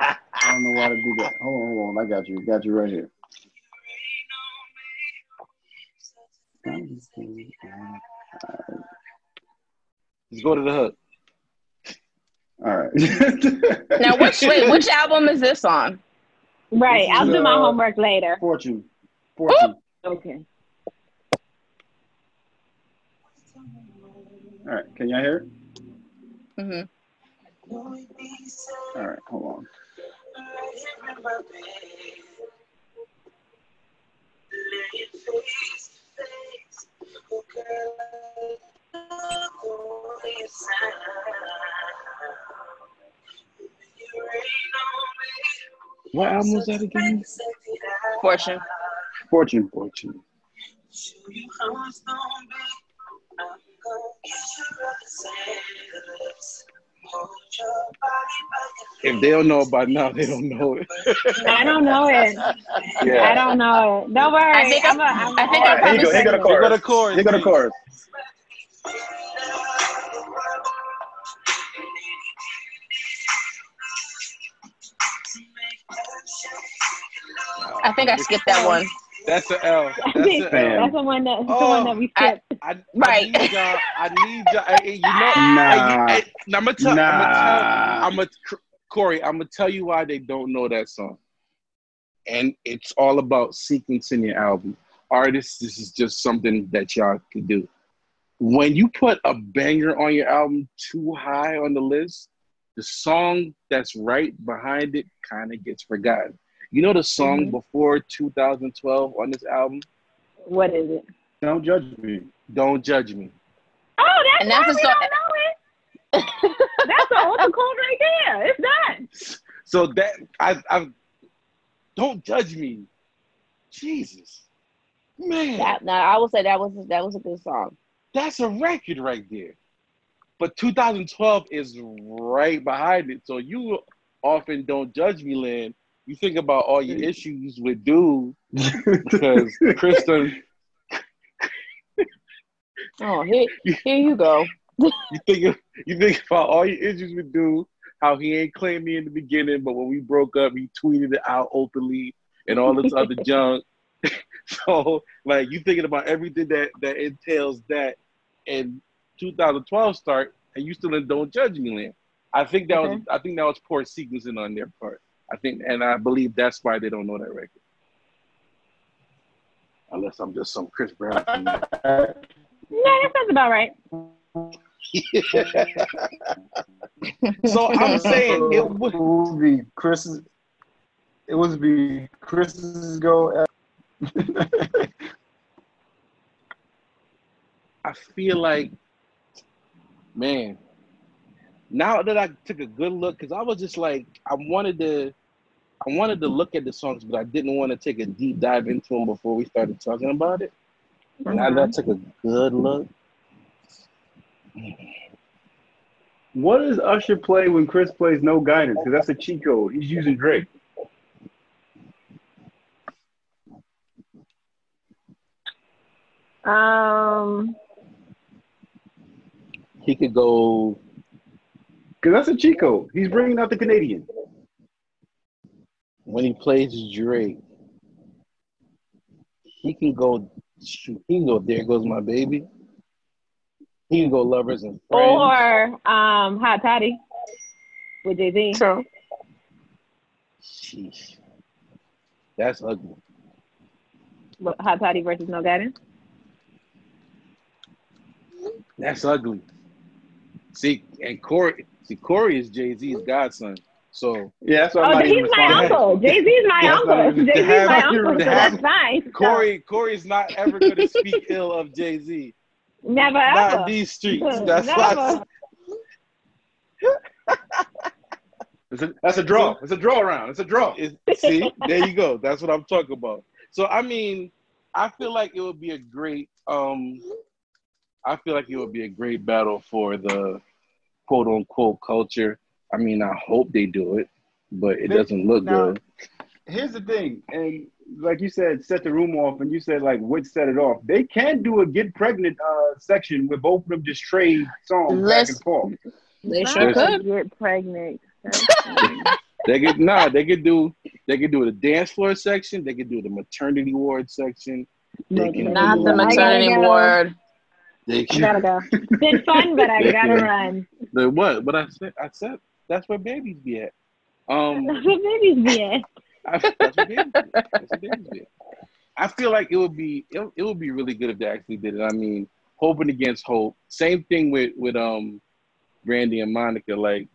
I don't know why to do that. Hold on, hold on. I got you. Got you right here. Let's go to the hook. All right. Now, which wait, which album is this on? Right. Is, I'll do my uh, homework later. Fortune. Fortune. Okay. All right. Can y'all hear it? hmm All right. Hold on. What album was that again? Fortune. Fortune. Fortune. If they don't know by now, they don't know it. I don't know it. I don't know it. Don't worry. I think I'm a, I- I'm I think a- I All right, here you go. Here you go the Here go the chorus. chorus. Here you go the chorus. I think I skipped that one. That's an L. That's an L. that's the one that that's the Oh, one that we oh, skipped. I, Right. I need y'all. I need y'all. Hey, you know, Nah. hey, hey, I'm gonna tell. I'm gonna Nah. tell. I'm gonna Corey. I'm gonna tell you why they don't know that song. And it's all about sequencing your album. Artists, this is just something that y'all can do. When you put a banger on your album too high on the list, the song that's right behind it kind of gets forgotten. You know the song Mhm. before 2012 on this album? What is it? Don't judge me. Don't judge me. Oh, that's, And that's why a we song- don't know it. that's the ultra code right there. It's done. So that I I don't judge me. Jesus. Man, That, now I will say that was that was a good song. that's a record right there. But 2012 is right behind it. So you often don't judge me, Lynn. You think about all your issues with dude because Kristen, Oh, here, here you go. you think you think about all your issues with dude, how he ain't claimed me in the beginning, but when we broke up, he tweeted it out openly and all this other junk. so like you thinking about everything that that entails that and 2012 start and you still in don't judge me Lynn. I think that was I think that was poor sequencing on their part. I think and I believe that's why they don't know that record. Unless I'm just some Chris Brown. fan. Yeah, that sounds about right. so I'm saying it would It would be Chris's. It would be Chris's go. I feel like, man, now that I took a good look, because I was just like, I wanted to, I wanted to look at the songs, but I didn't want to take a deep dive into them before we started talking about it. And now that I took a good look, What does Usher play when Chris plays no guidance? Because that's a cheat code. He's using Drake. Um, he could go. Because that's a Chico. He's bringing out the Canadian. when he plays Drake, he can go. shoot, He can go. There goes my baby. He can go lovers and friends. or um, Hot Tottie with Jay Z. True. Sheesh. That's ugly. Hot Tottie versus No Guidance. That's ugly. See, and Corey, see, Corey is Jay Z's godson. So Yeah, that's why I'm Oh, not he's even my uncle. Jay Z's my uncle. Jay Z's have- my uncle, so that's fine. Corey, Corey's not ever going to speak ill of Jay Z. Never Not in ever. these streets. That's why. Never. It's a, that's a draw. It's a draw round. It's a draw. It's, see, there you go. That's what I'm talking about. So I mean, I feel like it would be a great. um I feel like it would be a great battle for the quote unquote culture. I mean, I hope they do it, but it doesn't look Now- good. Here's the thing, and like you said, set the room off, and you said like which set it off. They can do a get pregnant uh, section with both of them just trade songs back and forth. They Not sure Listen. could. Get pregnant. They could nah, they could do they could do the dance floor section, they could do the maternity ward section, they can Not do the maternity go. ward. They I gotta go. It's been fun, but I gotta run. the what? But I said I said that's where babies be at. Um That's what babies be at. I, that's what babies do. That's what babies do. I feel like it would be it, it would be really good if they actually did it. I mean, hoping against hope. Same thing with with um Brandy and Monica. Like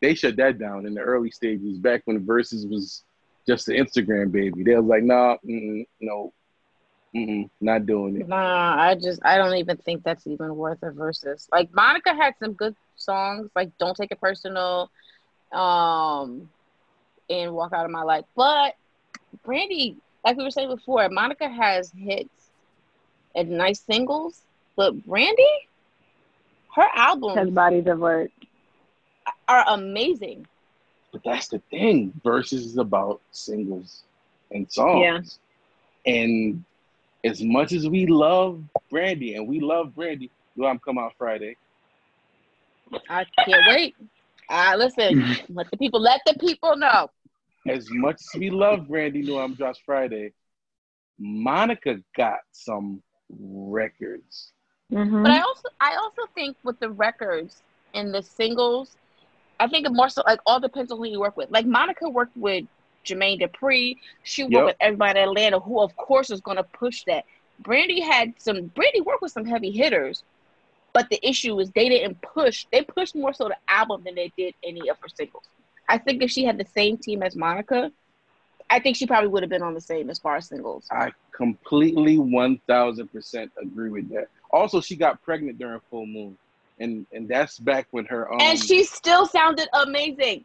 they shut that down in the early stages back when Verzuz was just the Instagram baby. They was like, nah, no, mm-mm, not doing it. Nah, I just I don't even think that's even worth a versus. Like Monica had some good songs, like "Don't Take It Personal," um, and "Walk Out of My Life." But Brandy, like we were saying before, Monica has hits and nice singles, but Brandy, her Has albums bodies of work. are amazing. But that's the thing. Verzuz is about singles and songs. And as much as we love Brandy and we love Brandy, well, I'm come out Friday. I can't wait. Uh, listen, let the people let the people know. As much as we love Brandy, know I'm Josh Friday. Monica got some records. Mm-hmm. But I also I also think with the records and the singles, I think it more so like all depends on who you work with. Like Monica worked with Jermaine Dupri. She worked Yep. with everybody in Atlanta, who of course is going to push that. Brandy had some. Brandy worked with some heavy hitters, but the issue is they didn't push. They pushed more so the album than they did any of her singles. I think if she had the same team as Monica, I think she probably would have been on the same as far as singles. I completely 1000% agree with that. Also, she got pregnant during full moon. And and that's back when her um and she still sounded amazing.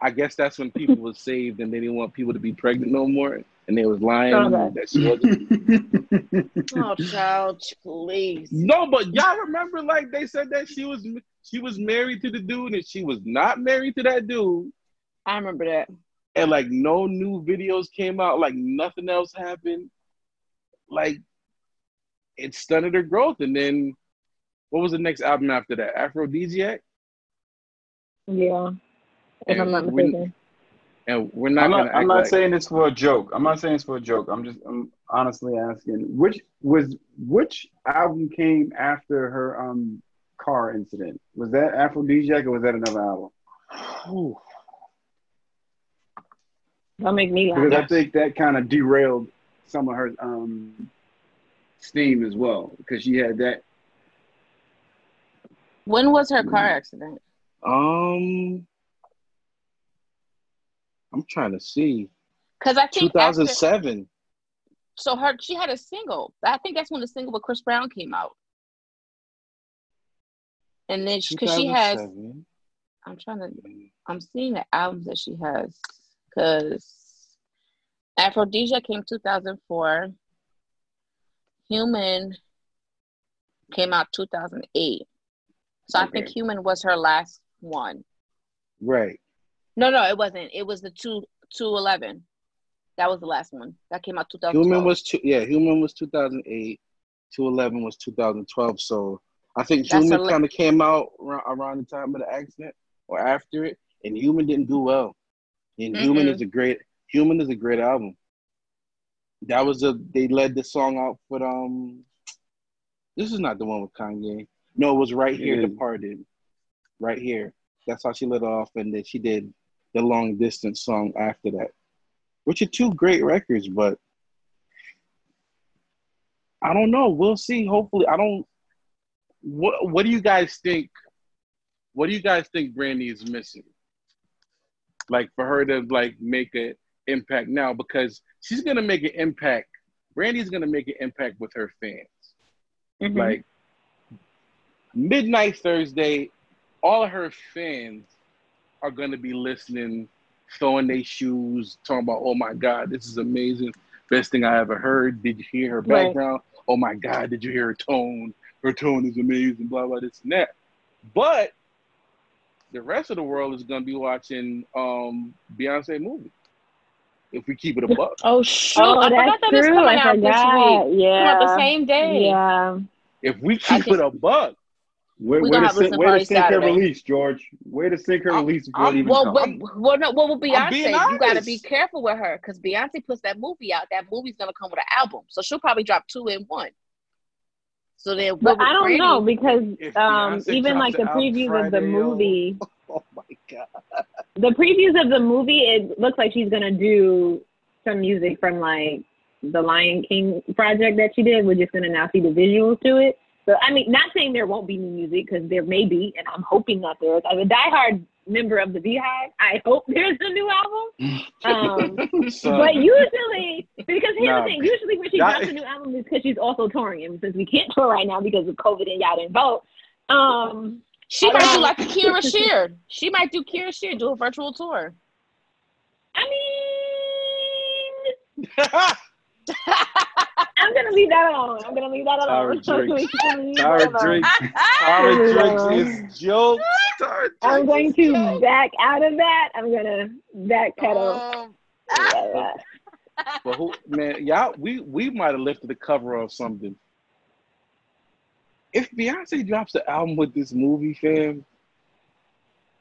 I guess that's when people were saved and they didn't want people to be pregnant no more, and they was lying Okay. that she wasn't. Oh, child, please. No, but y'all remember like they said that she was she was married to the dude and she was not married to that dude, I remember that. and like no new videos came out, like nothing else happened. Like it stunted her growth, and then what was the next album after that? Afrodisiac, Yeah. If I'm not And mistaken. and we're not I'm gonna not, I'm not like saying this for a joke. I'm not saying this for a joke. I'm just I'm honestly asking which was which album came after her um car incident? Was that Afrodisiac or was that another album? Ooh, Don't make me laugh. Because I think that kind of derailed some of her um steam as well because she had that. When was her car accident? um, I'm trying to see. Because I think after, 2007. so her she had a single. I think that's when the single with Chris Brown came out. And then because she has, I'm trying to, I'm seeing the albums that she has. Because Aphrodisia came 2004. Human came out 2008. So I think Human was her last one. Right. No, no, it wasn't. It was the two two eleven. That was the last one. That came out 2012. Human was two, yeah, Human was 2008. 211 was 2012. So I think That's Human kind of came out around, around the time of the accident or after it, and Human didn't do well. And Human Mm-mm. is a great Human is a great album. That was a they led the song out for um. This is not the one with Kanye. No, it was right here. Yeah. Departed. Right here. That's how she lit off, and then she did the long distance song after that, which are two great records. But I don't know. We'll see. Hopefully, I don't. What What do you guys think? What do you guys think Brandy is missing? Like for her to like make an impact now, because she's gonna make an impact. Brandy's gonna make an impact with her fans. Mhm. Like midnight Thursday, all of her fans are gonna be listening, throwing their shoes, talking about, "Oh my God, this is amazing! Best thing I ever heard." Did you hear her Right. background? Oh my God, did you hear her tone? Her tone is amazing. Blah blah this and that. But the rest of the world is gonna be watching um Beyonce movie. If we keep it a buck. Oh shoot! oh, I that's forgot that it's true. coming I out this week. Yeah. Come out the same day. Yeah. If we keep think- it a buck, Way, We way gonna to have sync, listen way to party sync her release, George. Where to sync her I'm- release before I'm- it even Well, comes. what, well, no, what will Beyonce? You got to be careful with her because Beyonce puts that movie out. That movie's gonna come with an album, so she'll probably drop two in one. So then, But I don't Brandy- know because um, even like the an album previews of the Friday, yo. movie, oh my God. the previews of the movie, it looks like she's gonna do some music from like the Lion King project that she did. We're just gonna now see the visuals to it. So I mean, not saying there won't be new music because there may be, and I'm hoping that there is. As a diehard member of the BeyHive, I hope there's a new album. Um, So, but usually, because here's Nah. the thing, usually when she Y'all- drops a new album is because she's also touring, and since we can't tour right now because of COVID and y'all didn't vote. Um, She might do Um, like a Kira Shear. She might do Kira Shear, do a virtual tour. I mean, I'm gonna leave that alone. I'm gonna leave that alone. Tara Drake. I'm gonna leave that Tara alone. Drake. Tara Drake is. Tara I'm going to jokes. back out of that. I'm gonna backpedal. Um, Yeah. But who, man, y'all, we we might have lifted the cover of something. If Beyonce drops the album with this movie, fam,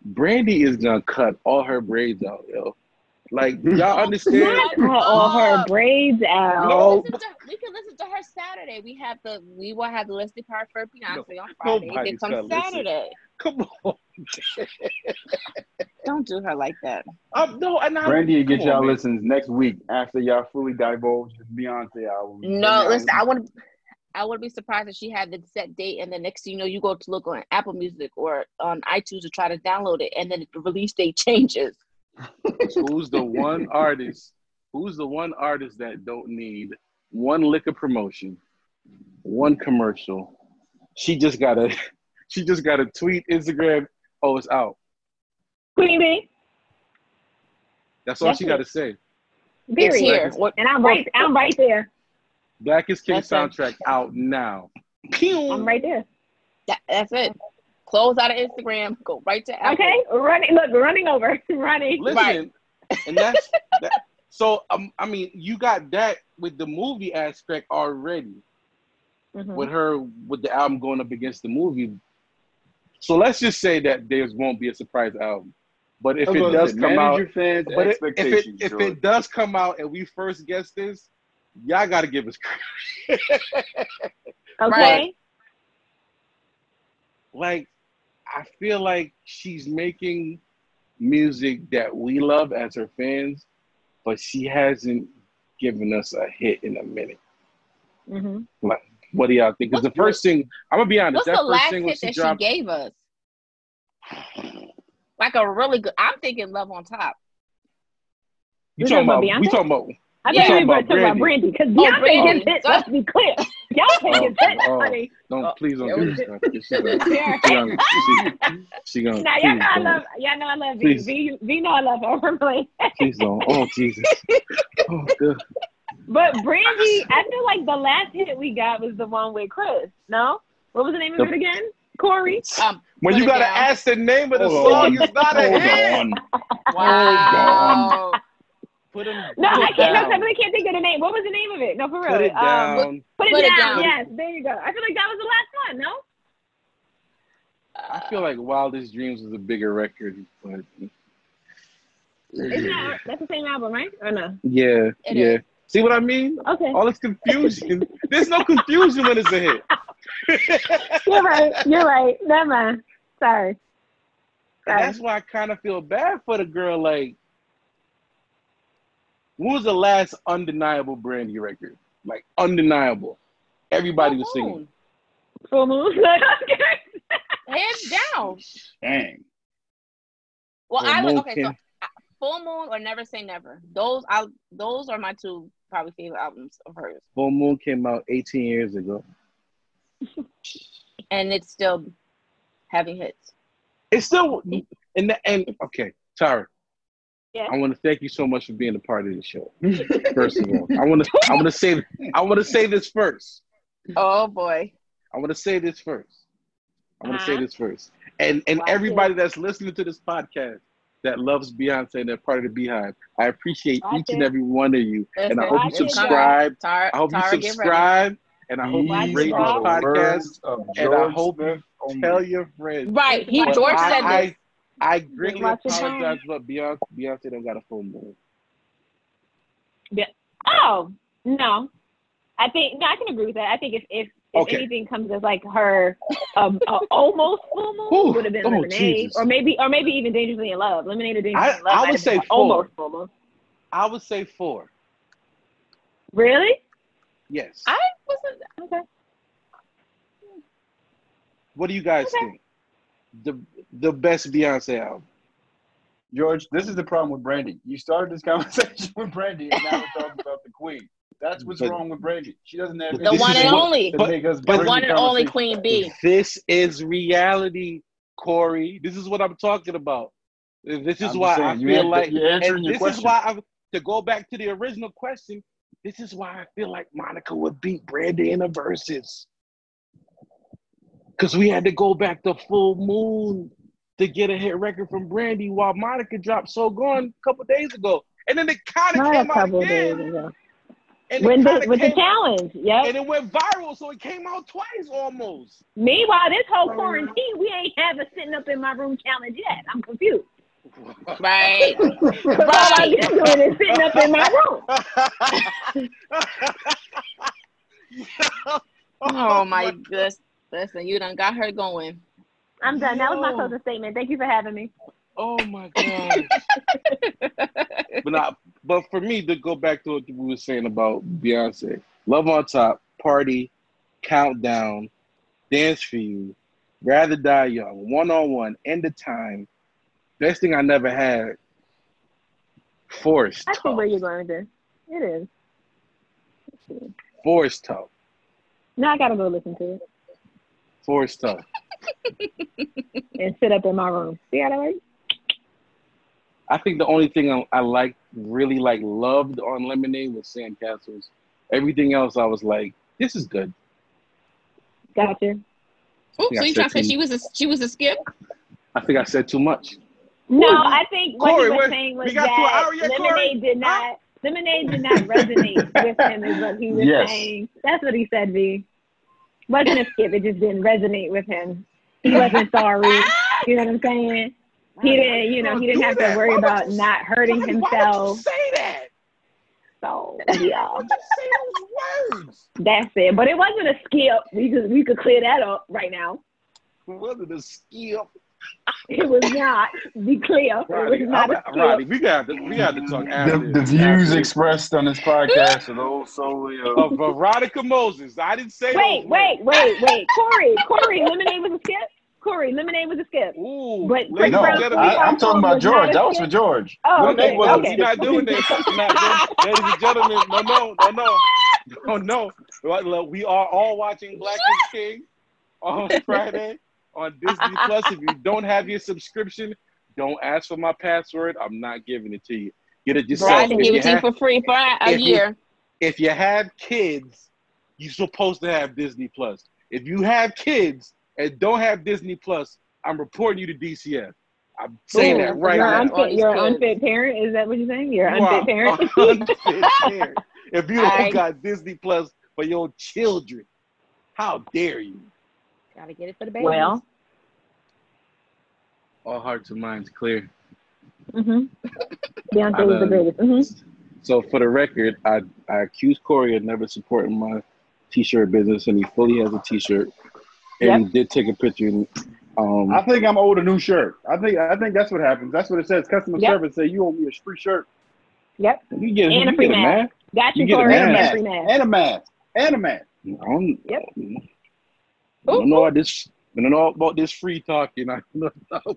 Brandy is gonna cut all her braids out, yo. Like y'all understand? All her braids out. can No. listen to, we can listen to her Saturday. We have the we will have the listening part for Beyonce on Friday. Then nobody's gonna comes listen. Saturday. Come on, Don't do her like that. um, no, and I, Brandy will get y'all man. listens next week after y'all fully divulge the Beyonce album. No, Y'all listen, I want to. I would be surprised if she had the set date and the next thing you know you go to look on Apple Music or on iTunes to try to download it and then the release date changes. Who's the one artist? Who's the one artist that don't need one lick of promotion, one commercial? She just got a, She just got a tweet, Instagram. Oh, it's out. Queen Bee. That's all That's she got to say. It's Period. here. What, And I'm right. I'm right there. Black is King That's it. soundtrack out now. I'm right there. that, that's it. Close out of Instagram. Go right to Apple. Okay, running. Look, running over, running. Listen, Right. and that's that, so. Um, I mean, you got that with the movie aspect already. Mhm. with her with the album going up against the movie. So let's just say that there won't be a surprise album. But if I was it does come out, fans' but it, if it if George. it does come out and we first guess this, y'all got to give us credit. Okay. Right. like I feel like she's making music that we love as her fans, but she hasn't given us a hit in a minute. hmm What do y'all think? Because the first thing, I'm gonna be honest, What's that the first last hit she that dropped, she gave us? Like a really good. I'm thinking Love on Top. you talking about We talking about? I Yeah. thought you were Talking talking about about Brandy because Oh, Beyonce Brandy. gets hit. Let's be clear. Y'all taking Oh, hits, oh. honey. Don't Oh, please don't there do was this stuff. She gonna, Yeah. she gonna, she, she gonna Now y'all know I love. Y'all know I love V. V. V know I love her. We're. Please don't. Oh Jesus. Oh good. But Brandy, I feel like the last hit we got was the one with Chris. No, what was the name of The- it again? Corey. Um, When you gotta down. ask the name of the Hold song, on. it's not a Hold hit. on. wow. Put him. No, put I can't. No, I down. really can't think of the name. What was the name of it? No, for real. Put it Um, down. put it Put it down. down. Yes, there you go. I feel like that was the last one. No. I feel like Wildest Dreams was a bigger record, but Isn't that that's the same album, right? Or no? yeah, It yeah. is. See what I mean? Okay. All this confusion. There's no confusion when it's a hit. You're right. You're right. Never mind. Sorry. Sorry. that's why I kind of feel bad for the girl. Like, when was the last undeniable Brandy record? Like, undeniable. Everybody was singing. Full moon. Hands down. Dang. Well, Well, I Moon would okay. So Full Moon or Never Say Never. Those I those are my two probably favorite albums of hers, Full Moon came out 18 years ago. and it's still having hits. It's still, and, the, and okay, Tara. Yeah. I want to thank you so much for being a part of the show. First of all, I want to, I want to say, I want to say this first. Oh boy. I want to say this first. I want to say Uh-huh. this first. And and Wow. everybody that's listening to this podcast that loves Beyonce and they're part of the BeyHive, I appreciate Watch each and every one of you. And I Listen, hope you subscribe. Tara, I hope Tara, you subscribe. And I hope Watch you rate this podcast. And I hope you. Tell your friends. Right. He George said this. I, I greatly watch it down. apologize, but Beyonce, Beyonce don't got a full moon. Yeah. Oh no, I think no. I can agree with that. I think if if, if Okay. anything comes as like her um uh, almost full moon would have been Oh, lemonade, Jesus. or maybe or maybe even dangerously in love. Lemonade or dangerously I- in love. I would say four. almost full moon. I would say four. Really? Yes. I wasn't okay. what do you guys Okay. think? The the best Beyonce album. George, this is the problem with Brandy. You started this conversation with Brandy, and now we're talking about the Queen. That's what's But- wrong with Brandy. She doesn't have The one and only. but- The one and only. Queen Bee. This is reality, Corey. This is what I'm talking about. This is I'm why I saying, you feel like, and this question. is why I to go back to the original question. This is why I feel like Monica would beat Brandy in the Verzuz. Because we had to go back to Full Moon to get a hit record from Brandy, while Monica dropped So Gone a couple days ago, and then it kind of Not a came out couple days again, ago. and When it the, with the challenge, yeah. and it went viral, so it came out twice almost. Meanwhile, this whole quarantine, we ain't have a sitting up in my room challenge yet. I'm confused. Right. Because all I've doing is sitting up in my room. Oh my goodness. Listen, you done got her going. I'm done. That was my Yo. closing statement. Thank you for having me. Oh my god! but not, but for me to go back to what we were saying about Beyonce, Love on Top, Party, Countdown, Dance for You, Rather Die Young, One on One, End of Time, Best Thing I Never Had, Forced I see where you're going with this. It is. Forced Talk. Now I gotta go listen to it Forced Tough. and sit up in my room. See how that works? I think the only thing I, I like, really like, loved on Lemonade was Sandcastles. Everything else, I was like, this is good. Gotcha. Ooh, Yeah, so you trying to say she was a she was a skip? I think I said too much. No, I think what Corey, he was saying was we got to an hour that yet, Corey? lemonade did not lemonade did not resonate with him is what he was Yes. saying. That's what he said, V. Wasn't a skip, it just didn't resonate with him. He wasn't sorry. You know what I'm saying? He didn't, you know, he didn't have to worry about not hurting Why would you himself. say that? So yeah, Why would you say those words? that's it. But it wasn't a skip. We could we could clear that up right now. Was it a skip? It was not. Be clear. It was not a I'm- skip. Rodney, we got to we got to talk after The, the views After- expressed on this podcast are those solely of of Veronica Moses. I didn't say Wait, those wait, wait, wait. Corey, Corey, lemonade was a skip. Corey, lemonade was a skip. Ooh, But ladies no, and Chris gentlemen, I, I'm talking about George. That was for. George. Oh, No, okay, no, well, okay. we're not doing this. Not doing, ladies and gentlemen, no, no, no, no, no, no. Look, look, We are all watching Black is King on Friday on Disney Plus. If you don't have your subscription, don't ask for my password. I'm not giving it to you. Get it yourself. If give it to you for free for a you- year. if you have kids, you're supposed to have Disney Plus. If you have kids and don't have Disney Plus, I'm reporting you to DCF. I'm saying Ooh, that right you're now. Unfit, you're an unfit parent. Is that what you're saying? You're an unfit parent. unfit parent. If you don't I- got Disney Plus for your children, how dare you? Gotta get it for the baby. well, All hearts and minds clear. mm-hmm. Beyonce was the greatest. Mm-hmm. So for the record, I, I accused Corey of never supporting my t-shirt business, and he fully has a t-shirt. And he did take a picture. And, um, I think I'm owed a new shirt. I think I think that's what happens. That's what it says. Customer Yep. service say you owe me a free shirt Yep. you get, And a free get a mask. Got you, You get a Corey. mask. You get a mask. and a mask and a mask. Yep. I don't know about this. I don't know about this free talking. I don't know.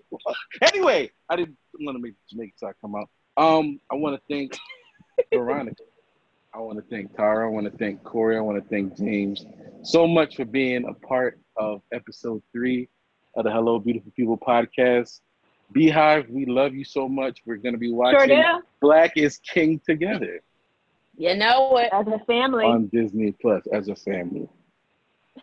anyway, I didn't want to make the Jamaican side come out. Um, I want to thank Veronica. I want to thank Tara. I want to thank Corey. I want to thank James so much for being a part of episode three of the Hello Beautiful People podcast. BeyHive, we love you so much. We're gonna be watching do. Black is King together You know what? As a family. on Disney Plus as a family.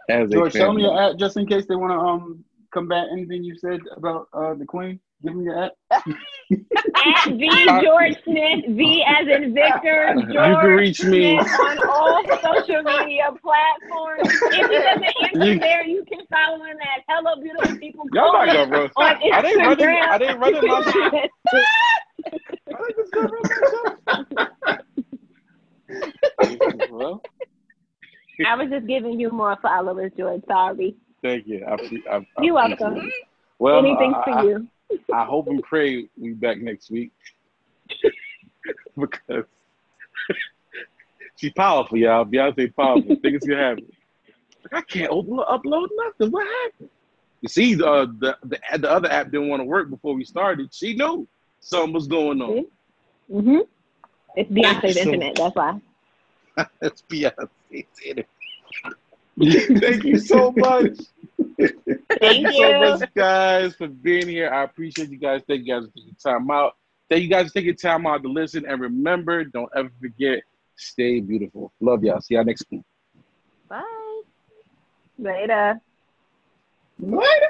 As George, a tell me your at just in case they want to um combat anything you said about uh the Queen. Give me your at. At V George Smith, V as in Victor, George You can reach me. Smith on all social media platforms. If he doesn't answer You- there, you can follow him at Hello Beautiful People. Y'all not Corey gonna roast. on I didn't run it. I didn't run it myself. I think it's gonna run myself. well, I was just giving you more followers, George. Sorry. thank you. I, I, I You're welcome. Well, Anything I, for you. I hope and pray we back next week because she's powerful, y'all. Beyonce powerful. Think it's gonna happen. I can't upload, upload nothing. What happened? You see, uh, the the the other app didn't want to work before we started. She knew something was going on. Mm-hmm. It's Beyonce's So- internet. That's why. That's Beyonce's internet. Thank you so much. Thank you so much, guys, for being here. I appreciate you guys. Thank you guys for taking time out. Thank you guys for taking time out to listen. And remember, don't ever forget, stay beautiful. Love y'all. See y'all next week. Bye. Later. What?